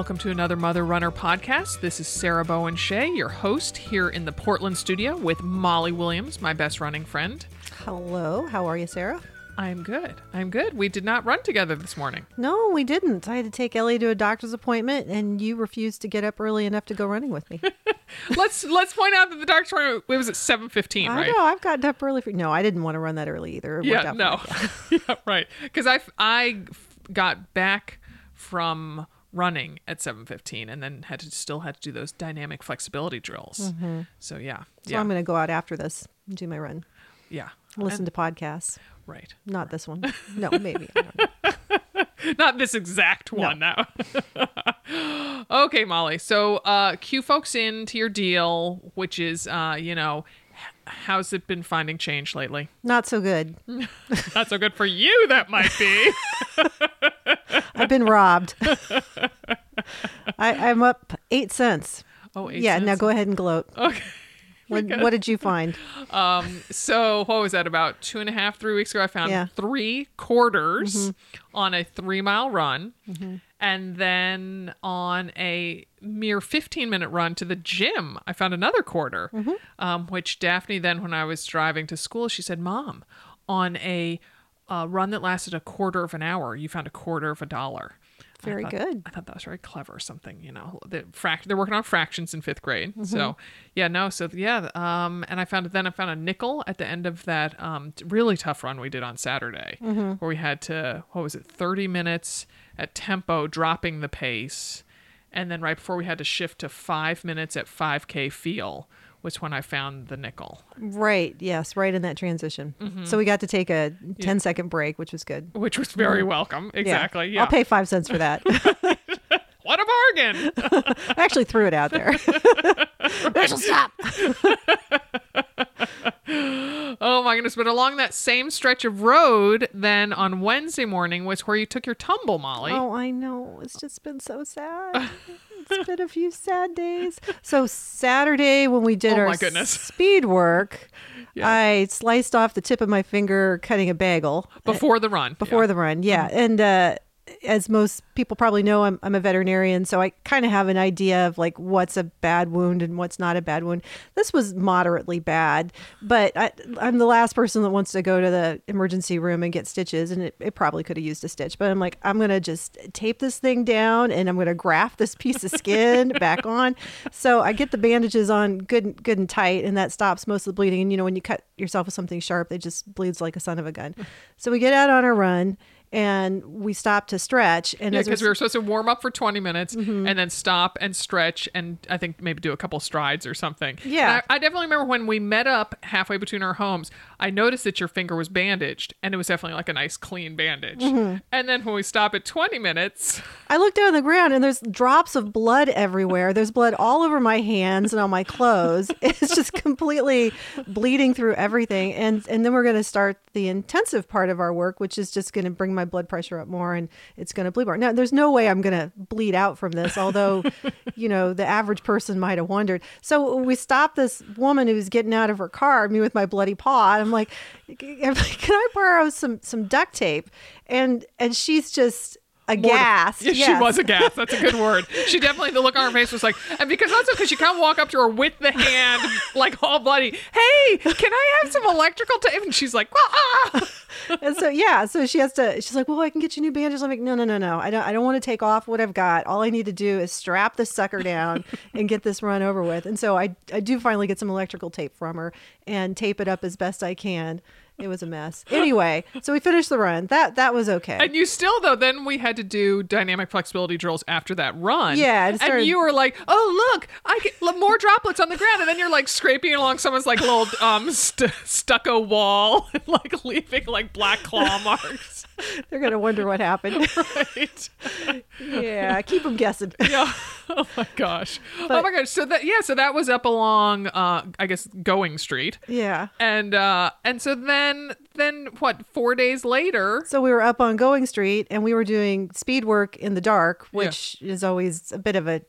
Welcome to another Mother Runner podcast. This is Sarah Bowen Shea, your host here in the Portland studio with Molly Williams, my best running friend. Hello, how are you, Sarah? I'm good. I'm good. We did not run together this morning. No, we didn't. I had to take Ellie to a doctor's appointment, and you refused to get up early enough to go running with me. let's let's point out that the doctor's appointment was at seven fifteen, right? I know. I've gotten up early for. No, I didn't want to run that early either. It Yeah, no, yeah, right. Because I I got back from running at seven fifteen, and then had to still had to do those dynamic flexibility drills. So yeah, So yeah, I'm going to go out after this and do my run. yeah. Listen to podcasts. Right. Not this one. No, maybe. I don't know. Not this exact one now. okay, Molly. So uh cue folks into your deal, which is uh, you know, how's it been finding change lately? Not so good. Not so good for you that might be. I've been robbed. I, I'm up eight cents. oh, eight yeah, now go ahead and gloat. Okay. What, what did you find? Um, so what was that about two and a half, three weeks ago? I found Yeah. three quarters on a three mile run. And then on a mere 15 minute run to the gym, I found another quarter, um, which Daphne then, when I was driving to school, she said, Mom, on a uh, run that lasted a quarter of an hour, you found a quarter of a dollar. I Very thought- good. I thought that was very clever. Something you know, the frac- they're working on fractions in fifth grade. So yeah, no, so yeah, um, and I found it then I found a nickel at the end of that um really tough run we did on Saturday, where we had to what was it, thirty minutes at tempo, dropping the pace, and then right before we had to shift to five minutes at five k feel was when I found the nickel, Right. Yes. Right in that transition. Mm-hmm. So we got to take a 10 second break, which was good. which was very welcome. Exactly. Yeah. I'll pay five cents for that. What a bargain. I actually threw it out there. Rachel, stop. Oh my goodness! But along that same stretch of road, then on Wednesday morning was where you took your tumble, Molly. Oh, I know. It's just been so sad. It's been a few sad days. So Saturday when we did Oh our my goodness. speed work, Yeah. I sliced off the tip of my finger cutting a bagel Before the run. before yeah. the run. Yeah, and uh, as most people probably know, I'm I'm a veterinarian, so I kind of have an idea of like what's a bad wound and what's not a bad wound. This was moderately bad, but I, I'm the last person that wants to go to the emergency room and get stitches, and it, it probably could have used a stitch. But I'm like, I'm gonna just tape this thing down, and I'm gonna graft this piece of skin back on. So I get the bandages on good good and tight, and that stops most of the bleeding. And you know, when you cut yourself with something sharp, it just bleeds like a son of a gun. So we get out on a run and we stopped to stretch and Yeah, because we're we were supposed to warm up for 20 minutes Mm-hmm. and then stop and stretch and I think maybe do a couple strides or something. Yeah. I, I definitely remember when we met up halfway between our homes, I noticed that your finger was bandaged and it was definitely like a nice clean bandage. Mm-hmm. And then when we stop at 20 minutes, I look down on the ground and there's drops of blood everywhere. There's blood all over my hands and on my clothes. It's just completely bleeding through everything. And and then we're going to start the intensive part of our work, which is just going to bring my blood pressure up more and it's going to bleed more. Now, there's no way I'm going to bleed out from this, although, you know, the average person might have wondered. So we stopped this woman who was getting out of her car, me with my bloody paw. And I'm like, I'm like, can I borrow some some duct tape? And and she's just aghast. Yeah, she Yes. was aghast. That's a good word. She definitely, the look on her face was like, and because also because she kind of walk up to her with the hand, like all bloody. Hey, can I have some electrical tape? And she's like, ah. and so yeah, so she has to. She's like, "Well, I can get you new bandages." I'm like, "No, no, no, no. I don't. I don't want to take off what I've got. All I need to do is strap this sucker down and get this run over with." And so I, I do finally get some electrical tape from her and tape it up as best I can. It was a mess. Anyway, so we finished the run. That that was okay. And you still though, then we had to do dynamic flexibility drills after that run. Yeah, and started- you were like, "Oh look, I get more droplets on the ground," and then you're like scraping along someone's like little um st- stucco wall, and like leaving like black claw marks. They're gonna wonder what happened. right. yeah, keep them guessing. Yeah. Oh my gosh. oh my gosh. So that yeah, so that was up along uh I guess Going Street. Yeah. And uh and so then then what, 4 days later, So we were up on Going Street and we were doing speed work in the dark, which is always a bit of a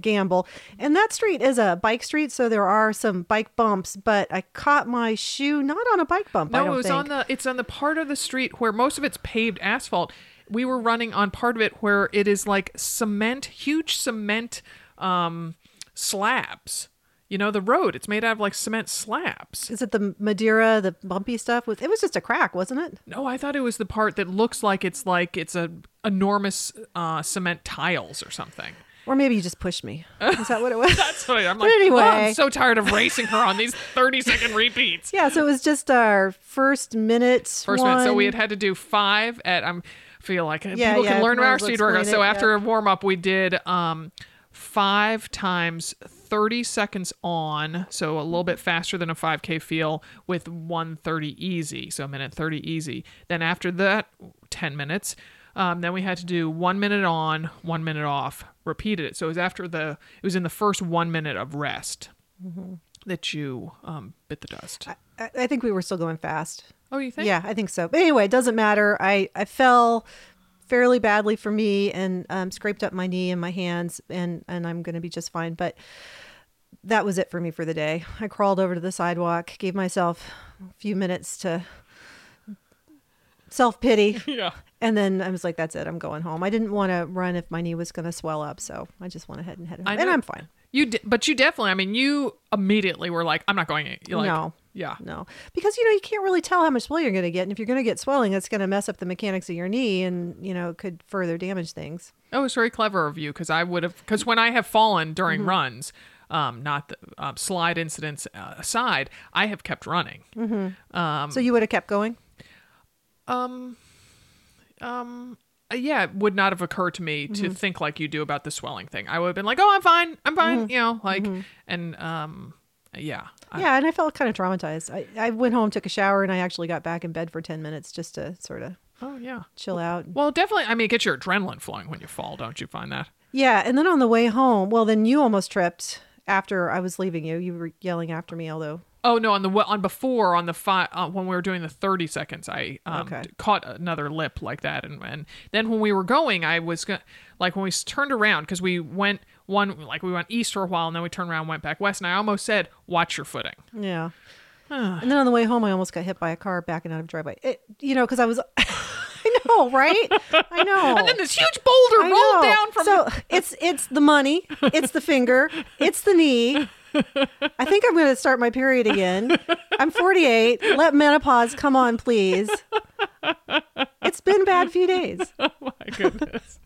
gamble. And that street is a bike street, so there are some bike bumps, but I caught my shoe not on a bike bump. I no, don't it was think. on the it's on the part of the street where most of it's paved asphalt. we were running on part of it where it is like cement, huge cement um, slabs. You know, the road, it's made out of like cement slabs. Is it the Madeira, the bumpy stuff? With it was just a crack, wasn't it? No, I thought it was the part that looks like it's like it's a enormous uh, cement tiles or something. Or maybe you just pushed me. Is that what it was? That's what I- I'm like. anyway. "Oh, I'm so tired of racing her on these 30 second repeats. yeah, so it was just our first minute. First minute. So we had had to do five at I'm feel like uh, Yeah, people yeah, can learn about our speed workout. So it, after yeah. a warm up, we did um five times 30 seconds on, so a little bit faster than a 5K feel with 130 easy, so a minute 30 easy. Then after that, 10 minutes. Um, then we had to do one minute on, one minute off. Repeated it. So it was after the. It was in the first one minute of rest that you um, bit the dust. I, I think we were still going fast. oh, you think? Yeah, I think so. But anyway, it doesn't matter. I, I fell fairly badly for me and um, scraped up my knee and my hands, and, and I'm going to be just fine. But that was it for me for the day. I crawled over to the sidewalk, gave myself a few minutes to self pity, Yeah. and then I was like, that's it. I'm going home. I didn't want to run if my knee was going to swell up, so I just went ahead and headed home. And I'm fine. You, di- but you definitely. I mean, you immediately were like, "I'm not going." You're like, No. Yeah. No, because you know you can't really tell how much swelling you're going to get, and if you're going to get swelling, it's going to mess up the mechanics of your knee, and you know could further damage things. Oh, it's very clever of you because I would have. Because when I have fallen during Mm-hmm. runs, um, not the um, slide incidents uh, aside, I have kept running. Um, so you would have kept going. Um, um, uh, yeah, it would not have occurred to me Mm-hmm. to think like you do about the swelling thing. I would have been like, "Oh, I'm fine. I'm fine." Mm-hmm. You know, like, and um, yeah, I- yeah, and I felt kind of traumatized. I, I went home, took a shower, and I actually got back in bed for ten minutes just to sort of oh yeah. chill out. Well, definitely. I mean, it gets your adrenaline flowing when you fall, don't you find that? Yeah, and then on the way home, well, then you almost tripped after I was leaving you. You were yelling after me, although Oh no! On the on before on the five uh, when we were doing the thirty seconds, I um, Okay. caught another lip like that, and and then when we were going, I was go- like when we turned around because we went one like we went east for a while, and then we turned around, and went back west, and I almost said, "Watch your footing." yeah. and then on the way home, I almost got hit by a car backing out of driveway. It, you know, because I was, I know, right? I know. And then this huge boulder rolled down from. so it's it's the money, it's the finger, it's the knee. I think I'm going to start my period again. I'm 48. Let menopause come on, please. It's been a bad few days, oh my goodness!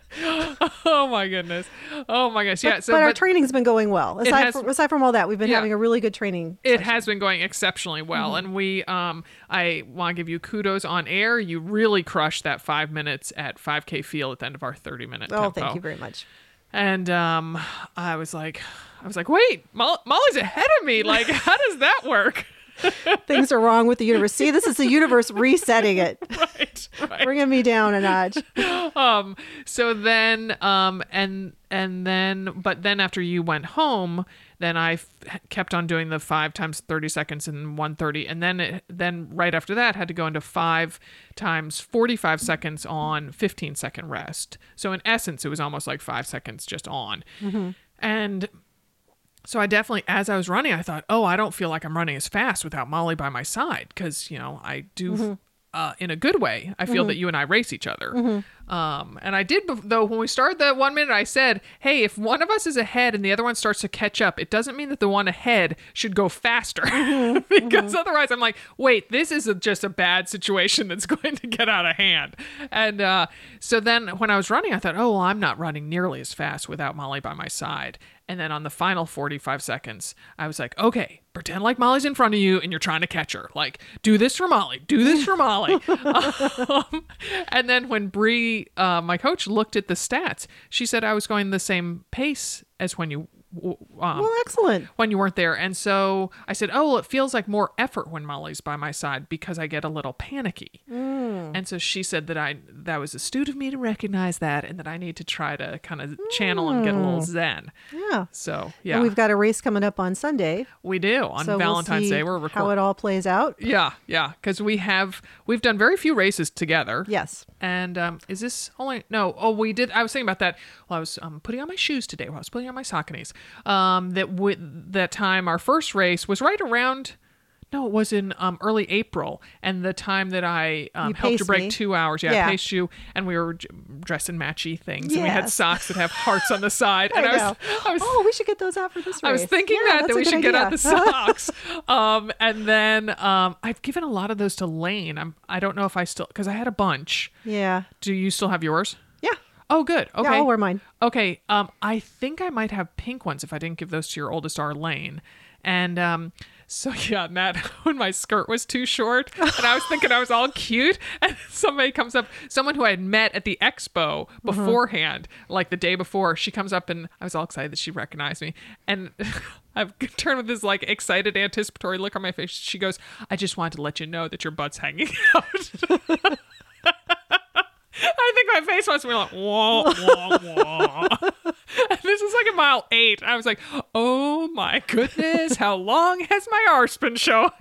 oh my goodness! Oh my gosh! Yeah. So but our but training's been going well. Aside has- from aside from all that, we've been Yeah. having a really good training. it has been going exceptionally well Mm-hmm. and we um i want to give you kudos on air you really crushed that five minutes at 5k field at the end of our 30 minute Oh, tempo. thank you very much. And um i was like i was like wait Mo- molly's ahead of me like how does that work Things are wrong with the universe. See, this is the universe resetting it, right right bringing me down a notch. um so then um and and then but then after you went home then i f- kept on doing the five times 30 seconds and 130 and then it, then right after that had to go into five times 45 seconds on 15 second rest. So in essence it was almost like five seconds just on. Mm-hmm. And so I definitely, as I was running, I thought, oh, I don't feel like I'm running as fast without Molly by my side because you know I do. Mm-hmm. Uh, in a good way, I feel that you and I race each other. Um, and I did, though, when we started that one minute, I said, hey, if one of us is ahead and the other one starts to catch up, it doesn't mean that the one ahead should go faster. because otherwise, I'm like, wait, this is a, just a bad situation that's going to get out of hand. And uh, so then when I was running, I thought, oh, well, I'm not running nearly as fast without Molly by my side. And then on the final 45 seconds, I was like, okay, pretend like Molly's in front of you and you're trying to catch her. Like, do this for Molly, do this for Molly. um, and then when Bree, uh, my coach, looked at the stats, she said I was going the same pace as when you. Um, Well, excellent. when you weren't there. And so I said, Oh, well, it feels like more effort when Molly's by my side because I get a little panicky. And so she said that I that was astute of me to recognize that and that I need to try to kind of channel and get a little zen. Yeah. So And yeah, we've got a race coming up on Sunday. we do on so Valentine's we'll see Day. We're how it all plays out. Yeah, yeah, because we have we've done very few races together. Yes. And um, is this only no? Oh, we did. I was thinking about that while I was um, putting on my shoes today. While I was putting on my Sauconys. Um, that w- that time our first race was right around No, it was in um, early April, and the time that I um, You helped you break me. two hours. Yeah, Yeah. I paced you, and we were dressed in matchy things, and we had socks that have hearts on the side. And I I, was. I was, oh, we should get those out for this race. I was thinking Yeah, that that we should get out the socks. um, and then um, I've given a lot of those to Lane. I'm I don't know if I still because I had a bunch. yeah. Do you still have yours? Yeah. Oh, good. Okay. Yeah, I'll wear mine. Okay. Um, I think I might have pink ones if I didn't give those to your oldest R Lane. And um, so yeah, Matt, when my skirt was too short, and I was thinking I was all cute, and somebody comes up, someone who I had met at the expo beforehand, like the day before, she comes up, and I was all excited that she recognized me, and. I've turned with this like excited anticipatory look on my face. She goes, "I just wanted to let you know that your butt's hanging out." I think my face must be like, wah, wah, wah. This is like a mile eight. I was like, oh my goodness, how long has my arse been showing?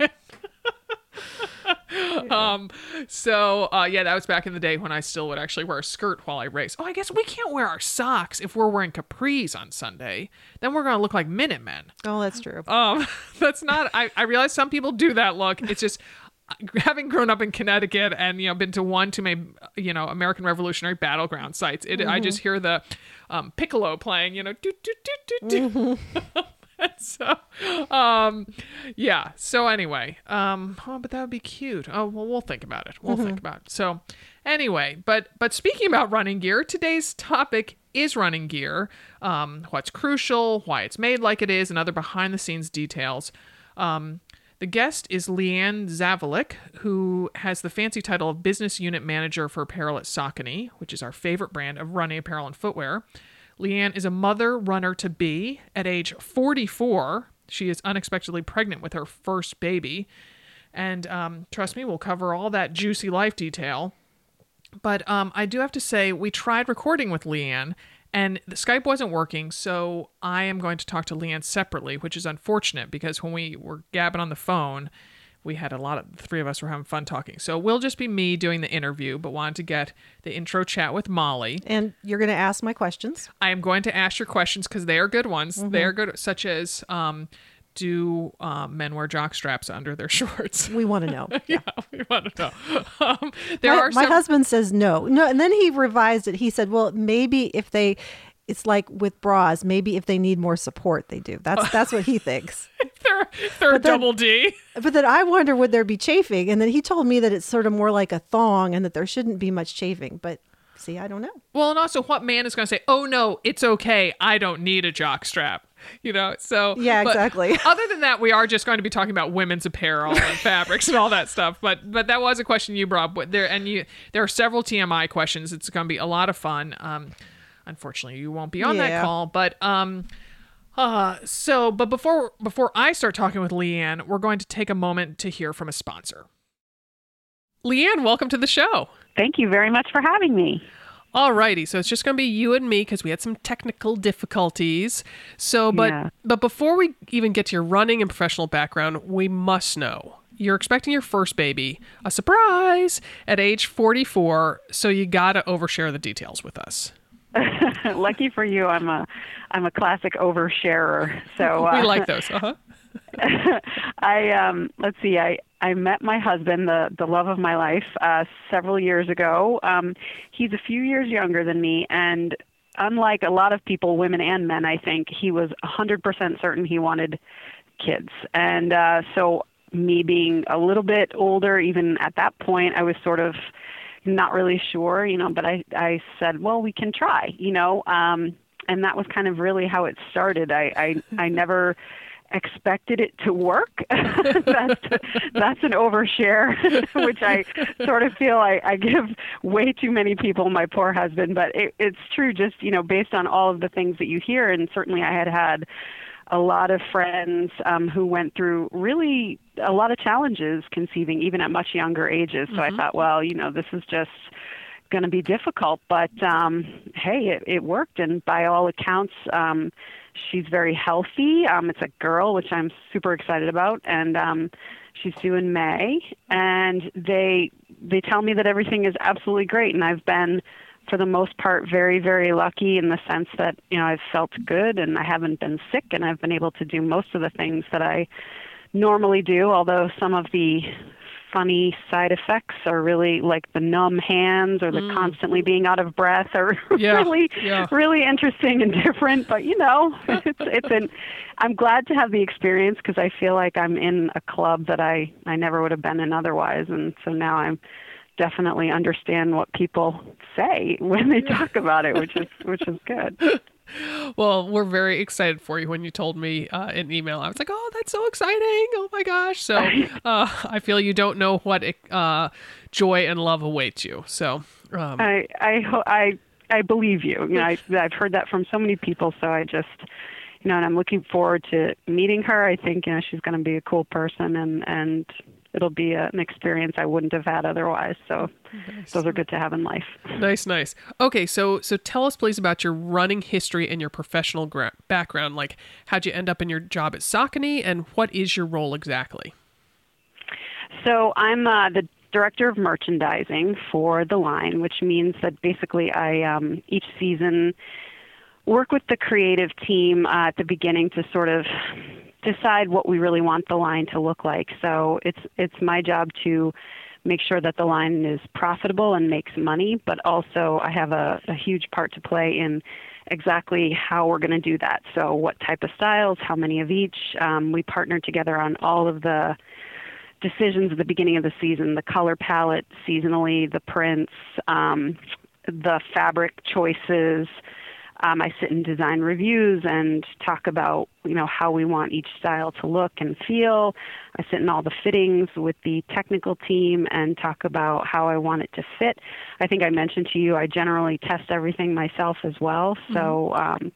um so uh yeah that was back in the day when i still would actually wear a skirt while i race oh i guess we can't wear our socks if we're wearing capris on sunday then we're gonna look like minutemen Oh, that's true. um, that's not. I, I realize some people do that look. It's just having grown up in Connecticut and you know been to one too many you know American Revolutionary battleground sites. It I just hear the um, piccolo playing. You know, do do do do do. And so, um, yeah. So anyway, um, oh, but that would be cute. Oh, well, we'll think about it. We'll think about it. So, anyway, but but speaking about running gear, today's topic is running gear. Um, what's crucial, why it's made like it is, and other behind the scenes details. Um, the guest is Leanne Zavalik, who has the fancy title of Business Unit Manager for Apparel at Saucony, which is our favorite brand of running apparel and footwear. Leanne is a mother runner to be. At age 44, she is unexpectedly pregnant with her first baby. And um, trust me, we'll cover all that juicy life detail. But um, I do have to say, we tried recording with Leanne, and the Skype wasn't working. So I am going to talk to Leanne separately, which is unfortunate because when we were gabbing on the phone, we had a lot of the three of us were having fun talking. So it will just be me doing the interview, but wanted to get the intro chat with Molly. and you're going to ask my questions. I am going to ask your questions because they are good ones. They are good, such as um, do um, men wear jock straps under their shorts? We want to know. yeah, we want to know. Um, there my, are my husband says no. No, and then he revised it. He said, "Well, maybe if they it's like with bras, maybe if they need more support, they do." That's that's what he thinks. they're they're then- double D. But then I wonder would there be chafing? And then he told me that it's sort of more like a thong and that there shouldn't be much chafing. But see, I don't know. Well, and also, what man is going to say, "Oh no, it's okay. I don't need a jock strap." You know, so Yeah, exactly. Other than that, we are just going to be talking about women's apparel and fabrics and all that stuff. But but that was a question you brought. But there and you there are several TMI questions. It's going to be a lot of fun. Um, unfortunately, you won't be on that call. But um, uh, so but before before I start talking with Leanne, we're going to take a moment to hear from a sponsor. Leanne, welcome to the show. Thank you very much for having me. Alrighty, so it's just going to be you and me because we had some technical difficulties. So, but Yeah. but before we even get to your running and professional background, we must know you're expecting your first baby, a surprise, at age 44. So you got to overshare the details with us. Lucky for you, I'm a I'm a classic oversharer. So uh, We like those. Uh-huh. I um let's see I I met my husband the the love of my life uh several years ago. Um he's a few years younger than me and unlike a lot of people women and men I think he was 100% certain he wanted kids. And uh so me being a little bit older even at that point I was sort of not really sure, you know, but I I said, "Well, we can try," you know. Um and that was kind of really how it started. I I I never expected it to work. that's that's an overshare, which I sort of feel I, I give way too many people my poor husband. But it, it's true, just you know, based on all of the things that you hear, and certainly I had had a lot of friends um, who went through really a lot of challenges conceiving, even at much younger ages. So I thought, well, you know, this is just going to be difficult, but um, hey, it, it worked, and by all accounts, um, she's very healthy. Um, it's a girl, which I'm super excited about, and um, she's due in May. And they they tell me that everything is absolutely great, and I've been, for the most part, very very lucky in the sense that you know I've felt good, and I haven't been sick, and I've been able to do most of the things that I normally do. Although some of the funny side effects are really like the numb hands or the Mm. constantly being out of breath are Yeah, really yeah. really interesting and different but you know it's it's an I'm glad to have the experience because I feel like I'm in a club that I I never would have been in otherwise and so now I'm definitely understand what people say when they talk about it which is which is good Well, we're very excited for you. When you told me uh, in email, I was like, "Oh, that's so exciting! Oh my gosh!" So uh, I feel you don't know what uh, joy and love awaits you. So um, I I ho- I I believe you. You know, I, I've heard that from so many people. So I just, you know, and I'm looking forward to meeting her. I think you know she's going to be a cool person, and and it'll be a, an experience I wouldn't have had otherwise. So those are good to have in life. nice, nice. Okay, so so tell us please about your running history and your professional gra- background. Like, how'd you end up in your job at Saucony, and what is your role exactly? So I'm uh, the director of merchandising for the line, which means that basically I um, each season work with the creative team uh, at the beginning to sort of decide what we really want the line to look like. So it's it's my job to make sure that the line is profitable and makes money, but also I have a, a huge part to play in exactly how we're going to do that. So what type of styles, how many of each. Um, we partner together on all of the decisions at the beginning of the season the color palette seasonally the prints um, the fabric choices um, i sit in design reviews and talk about you know how we want each style to look and feel. I sit in all the fittings with the technical team and talk about how i want it to fit. I think i mentioned to you i generally test everything myself as well. So um,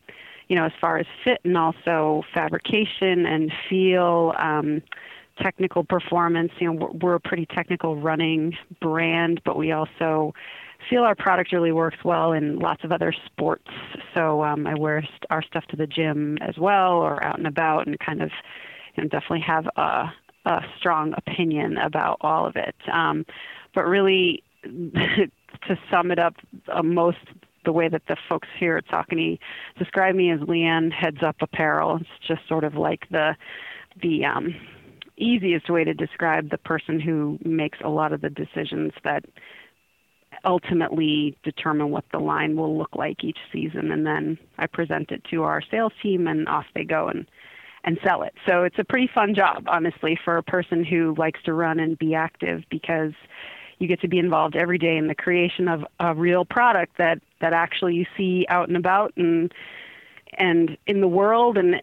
you know as far as fit and also fabrication and feel um, technical performance. You know, we're, we're a pretty technical running brand, but we also feel our product really works well in lots of other sports. So um, I wear our stuff to the gym as well, or out and about, and kind of, you know, definitely have a, a strong opinion about all of it. Um, but really, to sum it up, uh, most the way that the folks here at Saucony describe me as Leanne Heads Up Apparel. It's just sort of like the the um, easiest way to describe the person who makes a lot of the decisions that ultimately determine what the line will look like each season and then I present it to our sales team and off they go and and sell it. So it's a pretty fun job honestly for a person who likes to run and be active because you get to be involved every day in the creation of a real product that that actually you see out and about and and in the world and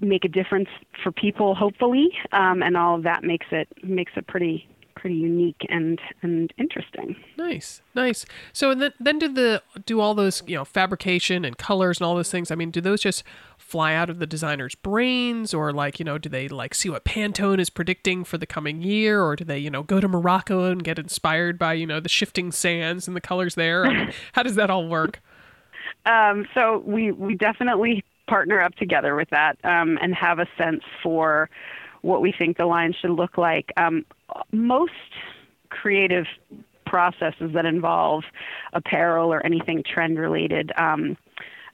make a difference for people hopefully um, and all of that makes it makes it pretty pretty unique and and interesting Nice, nice. So and then then do the do all those you know fabrication and colors and all those things. I mean, do those just fly out of the designer's brains, or like you know, do they like see what Pantone is predicting for the coming year, or do they you know go to Morocco and get inspired by you know the shifting sands and the colors there? I mean, how does that all work? um, so we we definitely partner up together with that um, and have a sense for what we think the line should look like um, most creative processes that involve apparel or anything trend related um,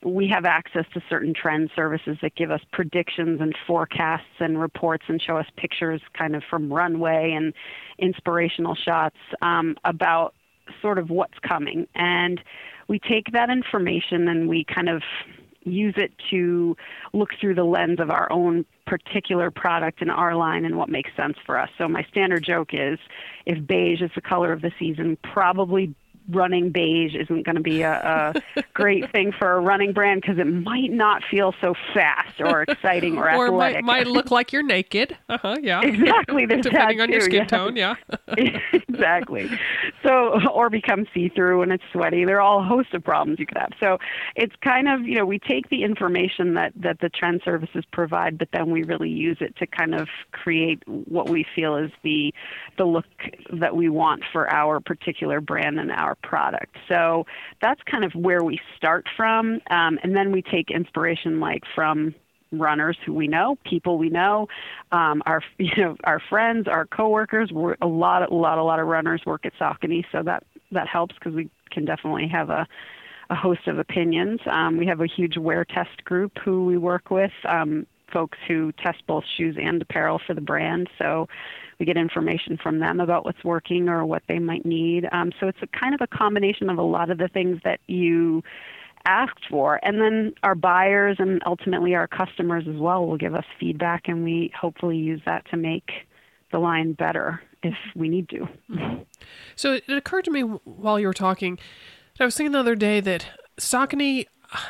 we have access to certain trend services that give us predictions and forecasts and reports and show us pictures kind of from runway and inspirational shots um, about sort of what's coming. And we take that information and we kind of use it to look through the lens of our own particular product in our line and what makes sense for us. So my standard joke is if beige is the color of the season, probably running beige isn't going to be a, a great thing for a running brand because it might not feel so fast or exciting or, or athletic. might might look like you're naked. Uh huh. Yeah. exactly. Depending on your skin yeah. tone. Yeah. exactly. So, or become see through when it's sweaty. There are all a host of problems you could have. So, it's kind of, you know, we take the information that, that the trend services provide, but then we really use it to kind of create what we feel is the, the look that we want for our particular brand and our product. So, that's kind of where we start from. Um, and then we take inspiration like from runners who we know, people we know, um, our you know our friends, our coworkers. We're a lot, a lot, a lot of runners work at Saucony, so that that helps because we can definitely have a a host of opinions. Um, we have a huge wear test group who we work with. Um, folks who test both shoes and apparel for the brand. So we get information from them about what's working or what they might need. Um, so it's a kind of a combination of a lot of the things that you asked for. And then our buyers and ultimately our customers as well will give us feedback, and we hopefully use that to make the line better if we need to. Mm-hmm. So it occurred to me while you were talking, that I was thinking the other day that Saucony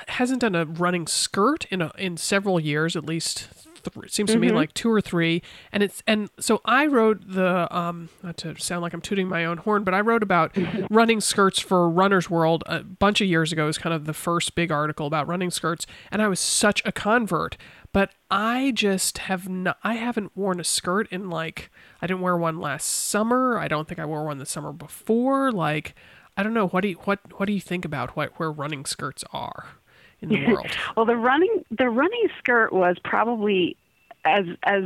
hasn't done a running skirt in a, in several years, at least th- it seems to mm-hmm. me like two or three. And it's and so I wrote the um not to sound like I'm tooting my own horn, but I wrote about running skirts for Runner's World a bunch of years ago. It was kind of the first big article about running skirts, and I was such a convert. But I just have not. I haven't worn a skirt in like I didn't wear one last summer. I don't think I wore one the summer before. Like I don't know. What do you what what do you think about what where running skirts are? In the world? well, the running the running skirt was probably as as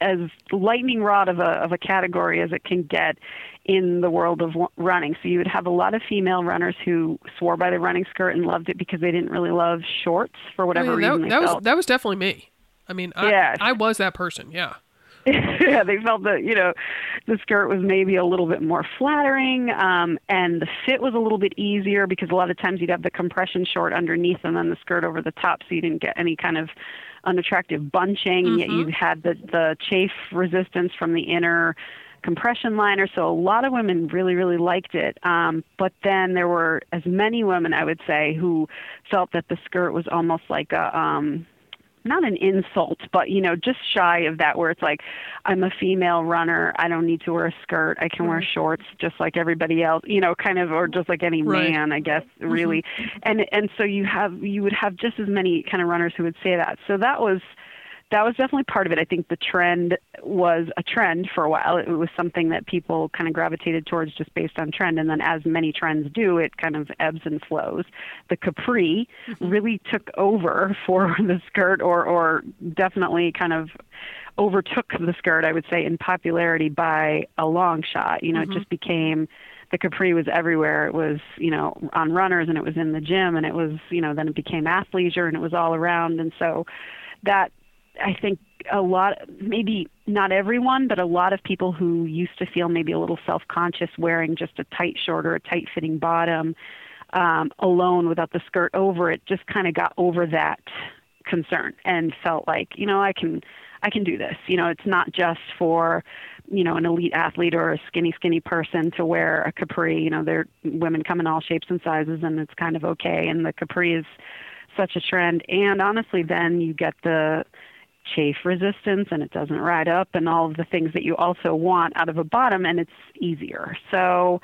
as lightning rod of a of a category as it can get in the world of running. So you would have a lot of female runners who swore by the running skirt and loved it because they didn't really love shorts for whatever oh, I mean, reason. That, that was that was definitely me. I mean, I, yeah. I was that person. Yeah. yeah, they felt that you know the skirt was maybe a little bit more flattering, um, and the fit was a little bit easier because a lot of times you'd have the compression short underneath and then the skirt over the top, so you didn't get any kind of unattractive bunching, mm-hmm. and yet you mm-hmm. had the the chafe resistance from the inner compression liner. So a lot of women really, really liked it. Um, but then there were as many women, I would say, who felt that the skirt was almost like a um, not an insult, but you know, just shy of that where it's like I'm a female runner, I don't need to wear a skirt, I can wear shorts just like everybody else, you know, kind of or just like any right. man, I guess, really. Mm-hmm. And and so you have you would have just as many kind of runners who would say that. So that was that was definitely part of it. I think the trend was a trend for a while. It was something that people kind of gravitated towards just based on trend. And then, as many trends do, it kind of ebbs and flows. The capri mm-hmm. really took over for the skirt, or, or definitely kind of overtook the skirt, I would say, in popularity by a long shot. You know, mm-hmm. it just became the capri was everywhere. It was, you know, on runners and it was in the gym and it was, you know, then it became athleisure and it was all around. And so that I think a lot, maybe not everyone, but a lot of people who used to feel maybe a little self conscious wearing just a tight short or a tight fitting bottom um, alone without the skirt over it just kind of got over that concern and felt like, you know, I can. I can do this. You know, it's not just for, you know, an elite athlete or a skinny, skinny person to wear a capri. You know, there women come in all shapes and sizes, and it's kind of okay. And the capri is such a trend. And honestly, then you get the chafe resistance and it doesn't ride up and all of the things that you also want out of a bottom and it's easier. So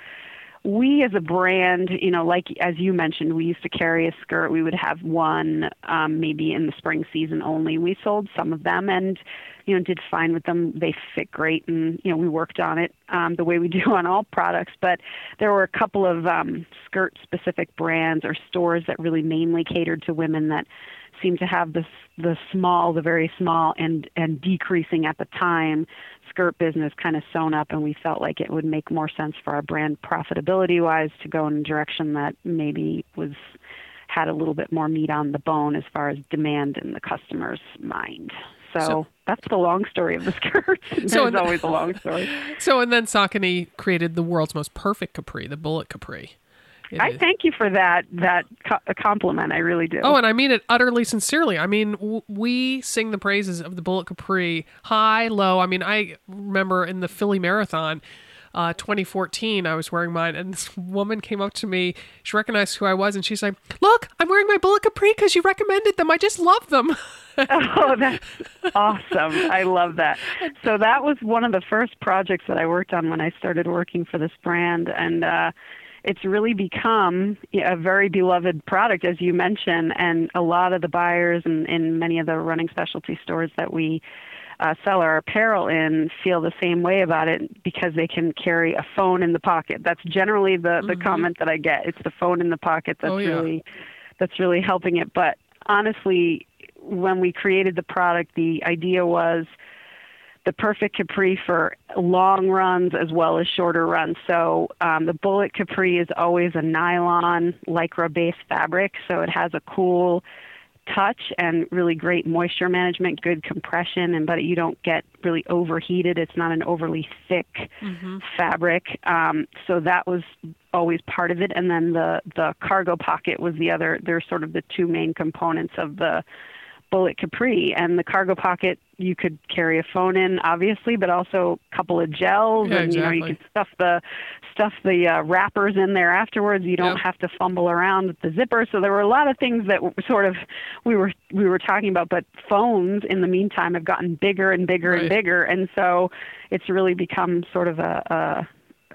we as a brand, you know, like as you mentioned, we used to carry a skirt. We would have one um, maybe in the spring season only. We sold some of them and, you know, did fine with them. They fit great and, you know, we worked on it um, the way we do on all products. But there were a couple of um, skirt specific brands or stores that really mainly catered to women that seemed to have this the small, the very small, and and decreasing at the time skirt business kind of sewn up, and we felt like it would make more sense for our brand profitability wise to go in a direction that maybe was had a little bit more meat on the bone as far as demand in the customer's mind. So, so that's the long story of the skirt. so it's always a long story. So and then Saucony created the world's most perfect capri, the bullet capri. I thank you for that that co- compliment. I really do. Oh, and I mean it utterly sincerely. I mean, w- we sing the praises of the Bullet Capri, high, low. I mean, I remember in the Philly Marathon. Uh, 2014, I was wearing mine, and this woman came up to me. She recognized who I was, and she's like, "Look, I'm wearing my Bullet Capri because you recommended them. I just love them." oh, that's awesome! I love that. So that was one of the first projects that I worked on when I started working for this brand, and uh, it's really become a very beloved product, as you mentioned, and a lot of the buyers and in many of the running specialty stores that we uh, sell our apparel in feel the same way about it because they can carry a phone in the pocket. That's generally the the mm-hmm. comment that I get. It's the phone in the pocket that's oh, yeah. really that's really helping it. But honestly, when we created the product, the idea was the perfect capri for long runs as well as shorter runs. So um, the bullet capri is always a nylon lycra based fabric, so it has a cool touch and really great moisture management, good compression, and but you don't get really overheated. It's not an overly thick fabric. Um, so that was always part of it. And then the the cargo pocket was the other. They're sort of the two main components of the bullet capri and the cargo pocket you could carry a phone in obviously but also a couple of gels Yeah, and you know you could stuff the stuff the uh, wrappers in there afterwards. You don't Yep. have to fumble around with the zipper. So there were a lot of things that were sort of we were we were talking about but phones in the meantime have gotten bigger and bigger Right. and bigger. And so it's really become sort of a,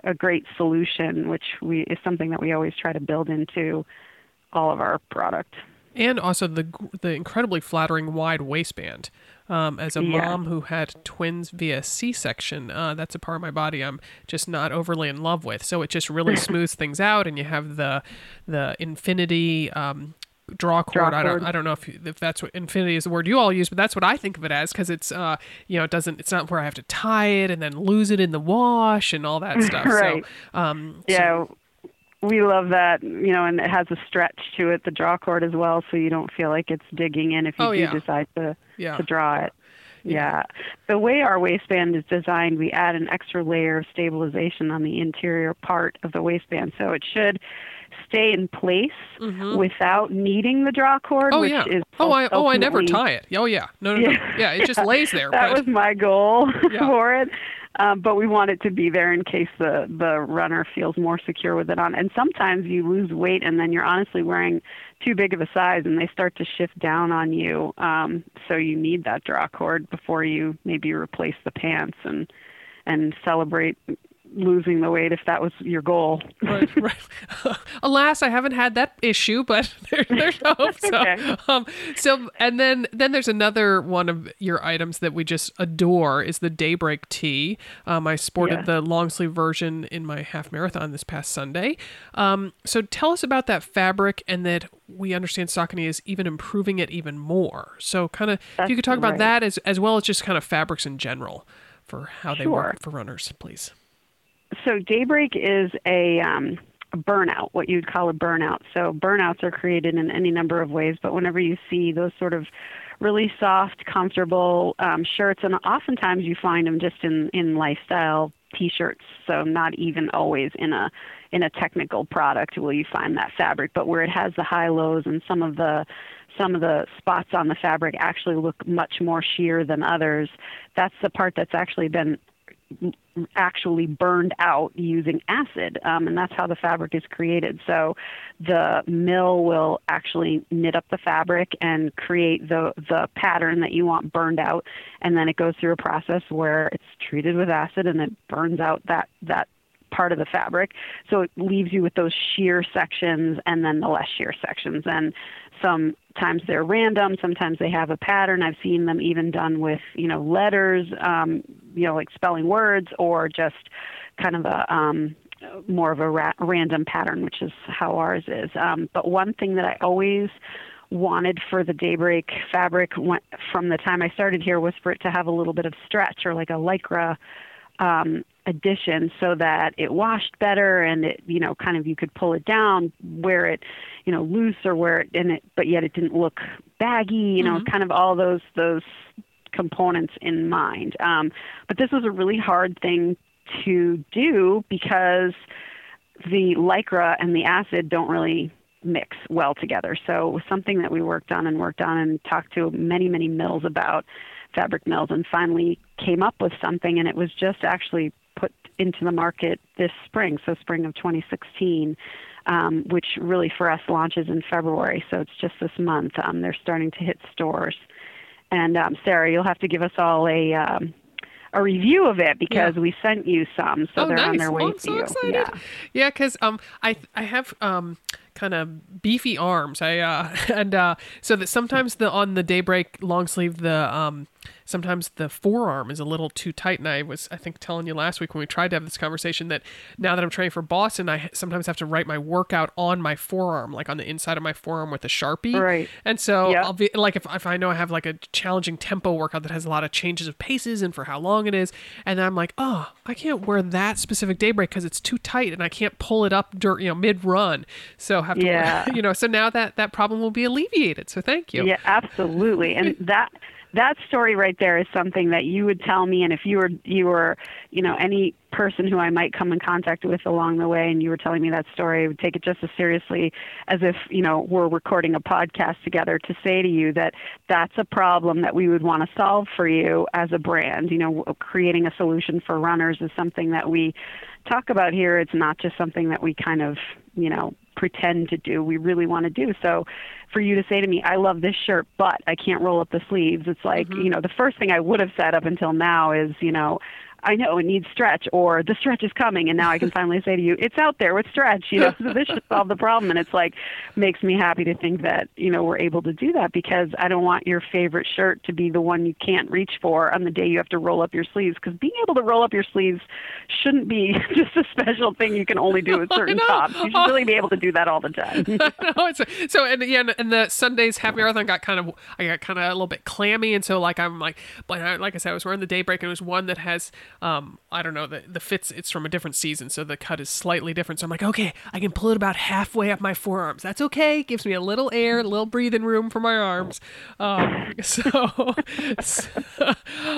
a a great solution which we is something that we always try to build into all of our product and also the the incredibly flattering wide waistband. Um, as a Yeah. mom who had twins via C-section, uh, that's a part of my body I'm just not overly in love with. So it just really smooths things out, and you have the the infinity um, draw cord. Draw I don't. I don't know if you, if that's what infinity is the word you all use, but that's what I think of it as because it's uh you know it doesn't it's not where I have to tie it and then lose it in the wash and all that stuff. Right. So um, so- Yeah, we love that, you know, and it has a stretch to it, the draw cord as well, so you don't feel like it's digging in if you Oh, do yeah. decide to Yeah. to draw it. Yeah. The way our waistband is designed, we add an extra layer of stabilization on the interior part of the waistband, so it should stay in place without needing the draw cord, Mm-hmm. Oh which yeah. is Oh, I oh I never tie it. Oh yeah. No no no. Yeah. Yeah, it just lays there. that but was my goal Yeah. for it. Um, but we want it to be there in case the the runner feels more secure with it on. And sometimes you lose weight and then you're honestly wearing too big of a size and they start to shift down on you. Um, so you need that draw cord before you maybe replace the pants and and celebrate losing the weight if that was your goal. right, right. Alas, I haven't had that issue, but there, there's hope. So, Okay. um, so, and then then there's another one of your items that we just adore is the Daybreak tee. Um, I sported Yes. the long sleeve version in my half marathon this past Sunday. Um, so tell us about that fabric and that we understand Saucony is even improving it even more. So, kind of, if you could talk about right. that as as well as just kind of fabrics in general for how they work for runners, please. So daybreak is a, um, burnout, what you'd call a burnout. So burnouts are created in any number of ways, but whenever you see those sort of really soft, comfortable um, shirts, and oftentimes you find them just in in lifestyle t-shirts. So not even always in a in a technical product will you find that fabric, but where it has the high lows and some of the some of the spots on the fabric actually look much more sheer than others. That's the part that's actually been actually burned out using acid, um, and that's how the fabric is created. So the mill will actually knit up the fabric and create the the pattern that you want burned out, and then it goes through a process where it's treated with acid and it burns out that that part of the fabric. So it leaves you with those sheer sections and then the less sheer sections. And sometimes they're random, sometimes they have a pattern. I've seen them even done with, you know, letters, um, you know, like spelling words or just kind of a um, more of a ra- random pattern, which is how ours is. Um, but one thing that I always wanted for the daybreak fabric from the time I started here was for it to have a little bit of stretch or like a lycra um, addition so that it washed better and it you know kind of you could pull it down where it you know loose or where it and it but yet it didn't look baggy you know kind of all those those components in mind um, but this was a really hard thing to do because the lycra and the acid don't really mix well together. So it was something that we worked on and worked on and talked to many, many mills about fabric mills and finally came up with something and it was just actually put into the market this spring, so spring of 2016. Um, which really for us launches in February, so it's just this month. Um, they're starting to hit stores, and um, Sarah, you'll have to give us all a um, a review of it because Yeah. we sent you some, so oh, they're nice. on their way oh, I'm to so you. excited. Yeah. Yeah, because um, I I have um kind of beefy arms. I uh and uh so that sometimes the on the daybreak long sleeve the um sometimes the forearm is a little too tight. And I was, I think, telling you last week when we tried to have this conversation that now that I'm training for Boston, I sometimes have to write my workout on my forearm, like on the inside of my forearm with a sharpie. Right. And so Yep. I'll be like, if, if I know I have like a challenging tempo workout that has a lot of changes of paces and for how long it is, and then I'm like, oh, I can't wear that specific day break because it's too tight and I can't pull it up dur- you know, mid run. So have to, Yeah. you know, so now that that problem will be alleviated. So thank you. Yeah, absolutely. And that that story right there is something that you would tell me and if you were you were, you know, any person who I might come in contact with along the way and you were telling me that story, I would take it just as seriously as if, you know, we're recording a podcast together to say to you that that's a problem that we would want to solve for you as a brand. You know, creating a solution for runners is something that we talk about here. It's not just something that we kind of, you know, pretend to do. We really want to do. So for you to say to me, I love this shirt, but I can't roll up the sleeves, it's like, mm-hmm. you know, the first thing I would have said up until now is, you know, I know it needs stretch or the stretch is coming and now I can finally say to you, it's out there with stretch, you know, so this should solve the problem. And it's like makes me happy to think that, you know, we're able to do that because I don't want your favorite shirt to be the one you can't reach for on the day you have to roll up your sleeves because being able to roll up your sleeves shouldn't be just a special thing you can only do with certain tops. You should really be able to do that all the time. no, it's so and yeah, and the Sunday's half marathon got kind of I got kind of a little bit clammy, and so like I'm like, but I, like I said, I was wearing the daybreak, and it was one that has um I don't know the the fits. It's from a different season, so the cut is slightly different. So I'm like, okay, I can pull it about halfway up my forearms. That's okay. Gives me a little air, a little breathing room for my arms. Um, so, so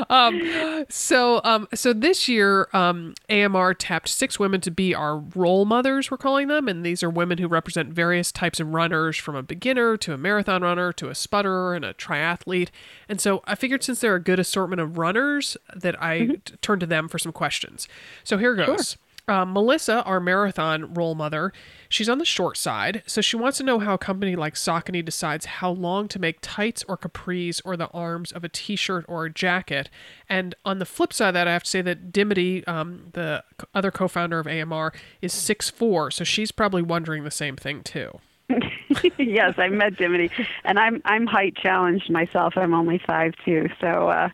um, so um, so this year, um, AMR tapped six women to be our role mothers. We're calling them, and these are women who represent various types of runners, from a beginner to a marathon runner to a sputterer and a triathlete. And so I figured since they're a good assortment of runners, that I t- turn to them for some questions. So here goes. Uh, Melissa, our marathon role mother, she's on the short side, so she wants to know how a company like Saucony decides how long to make tights or capris or the arms of a t-shirt or a jacket. And on the flip side of that, I have to say that Dimity, um, the other co-founder of AMR, is 6'4", so she's probably wondering the same thing too. yes, I met Dimity, and I'm I'm height challenged myself. I'm only five two, so uh,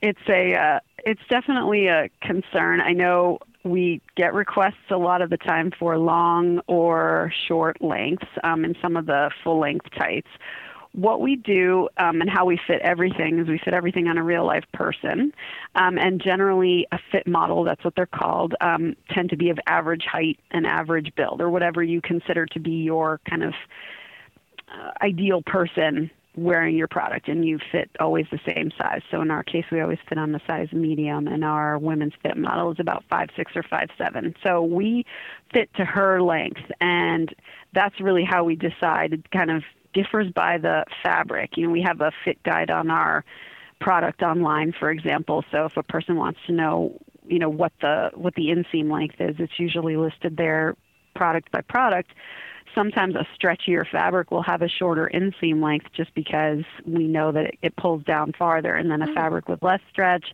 it's a uh, it's definitely a concern. I know we get requests a lot of the time for long or short lengths um, in some of the full length tights. What we do um, and how we fit everything is we fit everything on a real life person. Um, and generally, a fit model, that's what they're called, um, tend to be of average height and average build, or whatever you consider to be your kind of uh, ideal person wearing your product and you fit always the same size. So in our case, we always fit on the size medium, and our women's fit model is about five six or five seven. So we fit to her length, and that's really how we decide. It kind of differs by the fabric. You know, we have a fit guide on our product online, for example. So if a person wants to know, you know, what the what the inseam length is, it's usually listed there, product by product sometimes a stretchier fabric will have a shorter inseam length just because we know that it, it pulls down farther and then a mm. fabric with less stretch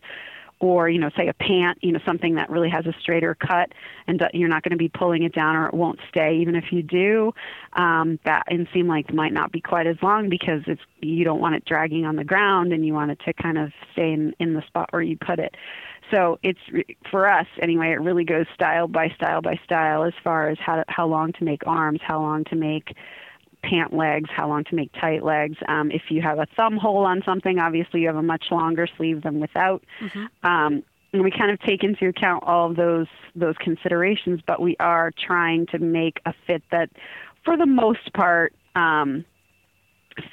or you know say a pant you know something that really has a straighter cut and you're not going to be pulling it down or it won't stay even if you do um, that inseam length might not be quite as long because it's you don't want it dragging on the ground and you want it to kind of stay in, in the spot where you put it so it's for us anyway. It really goes style by style by style as far as how how long to make arms, how long to make pant legs, how long to make tight legs. Um, if you have a thumb hole on something, obviously you have a much longer sleeve than without. Um, and we kind of take into account all of those those considerations, but we are trying to make a fit that, for the most part, um,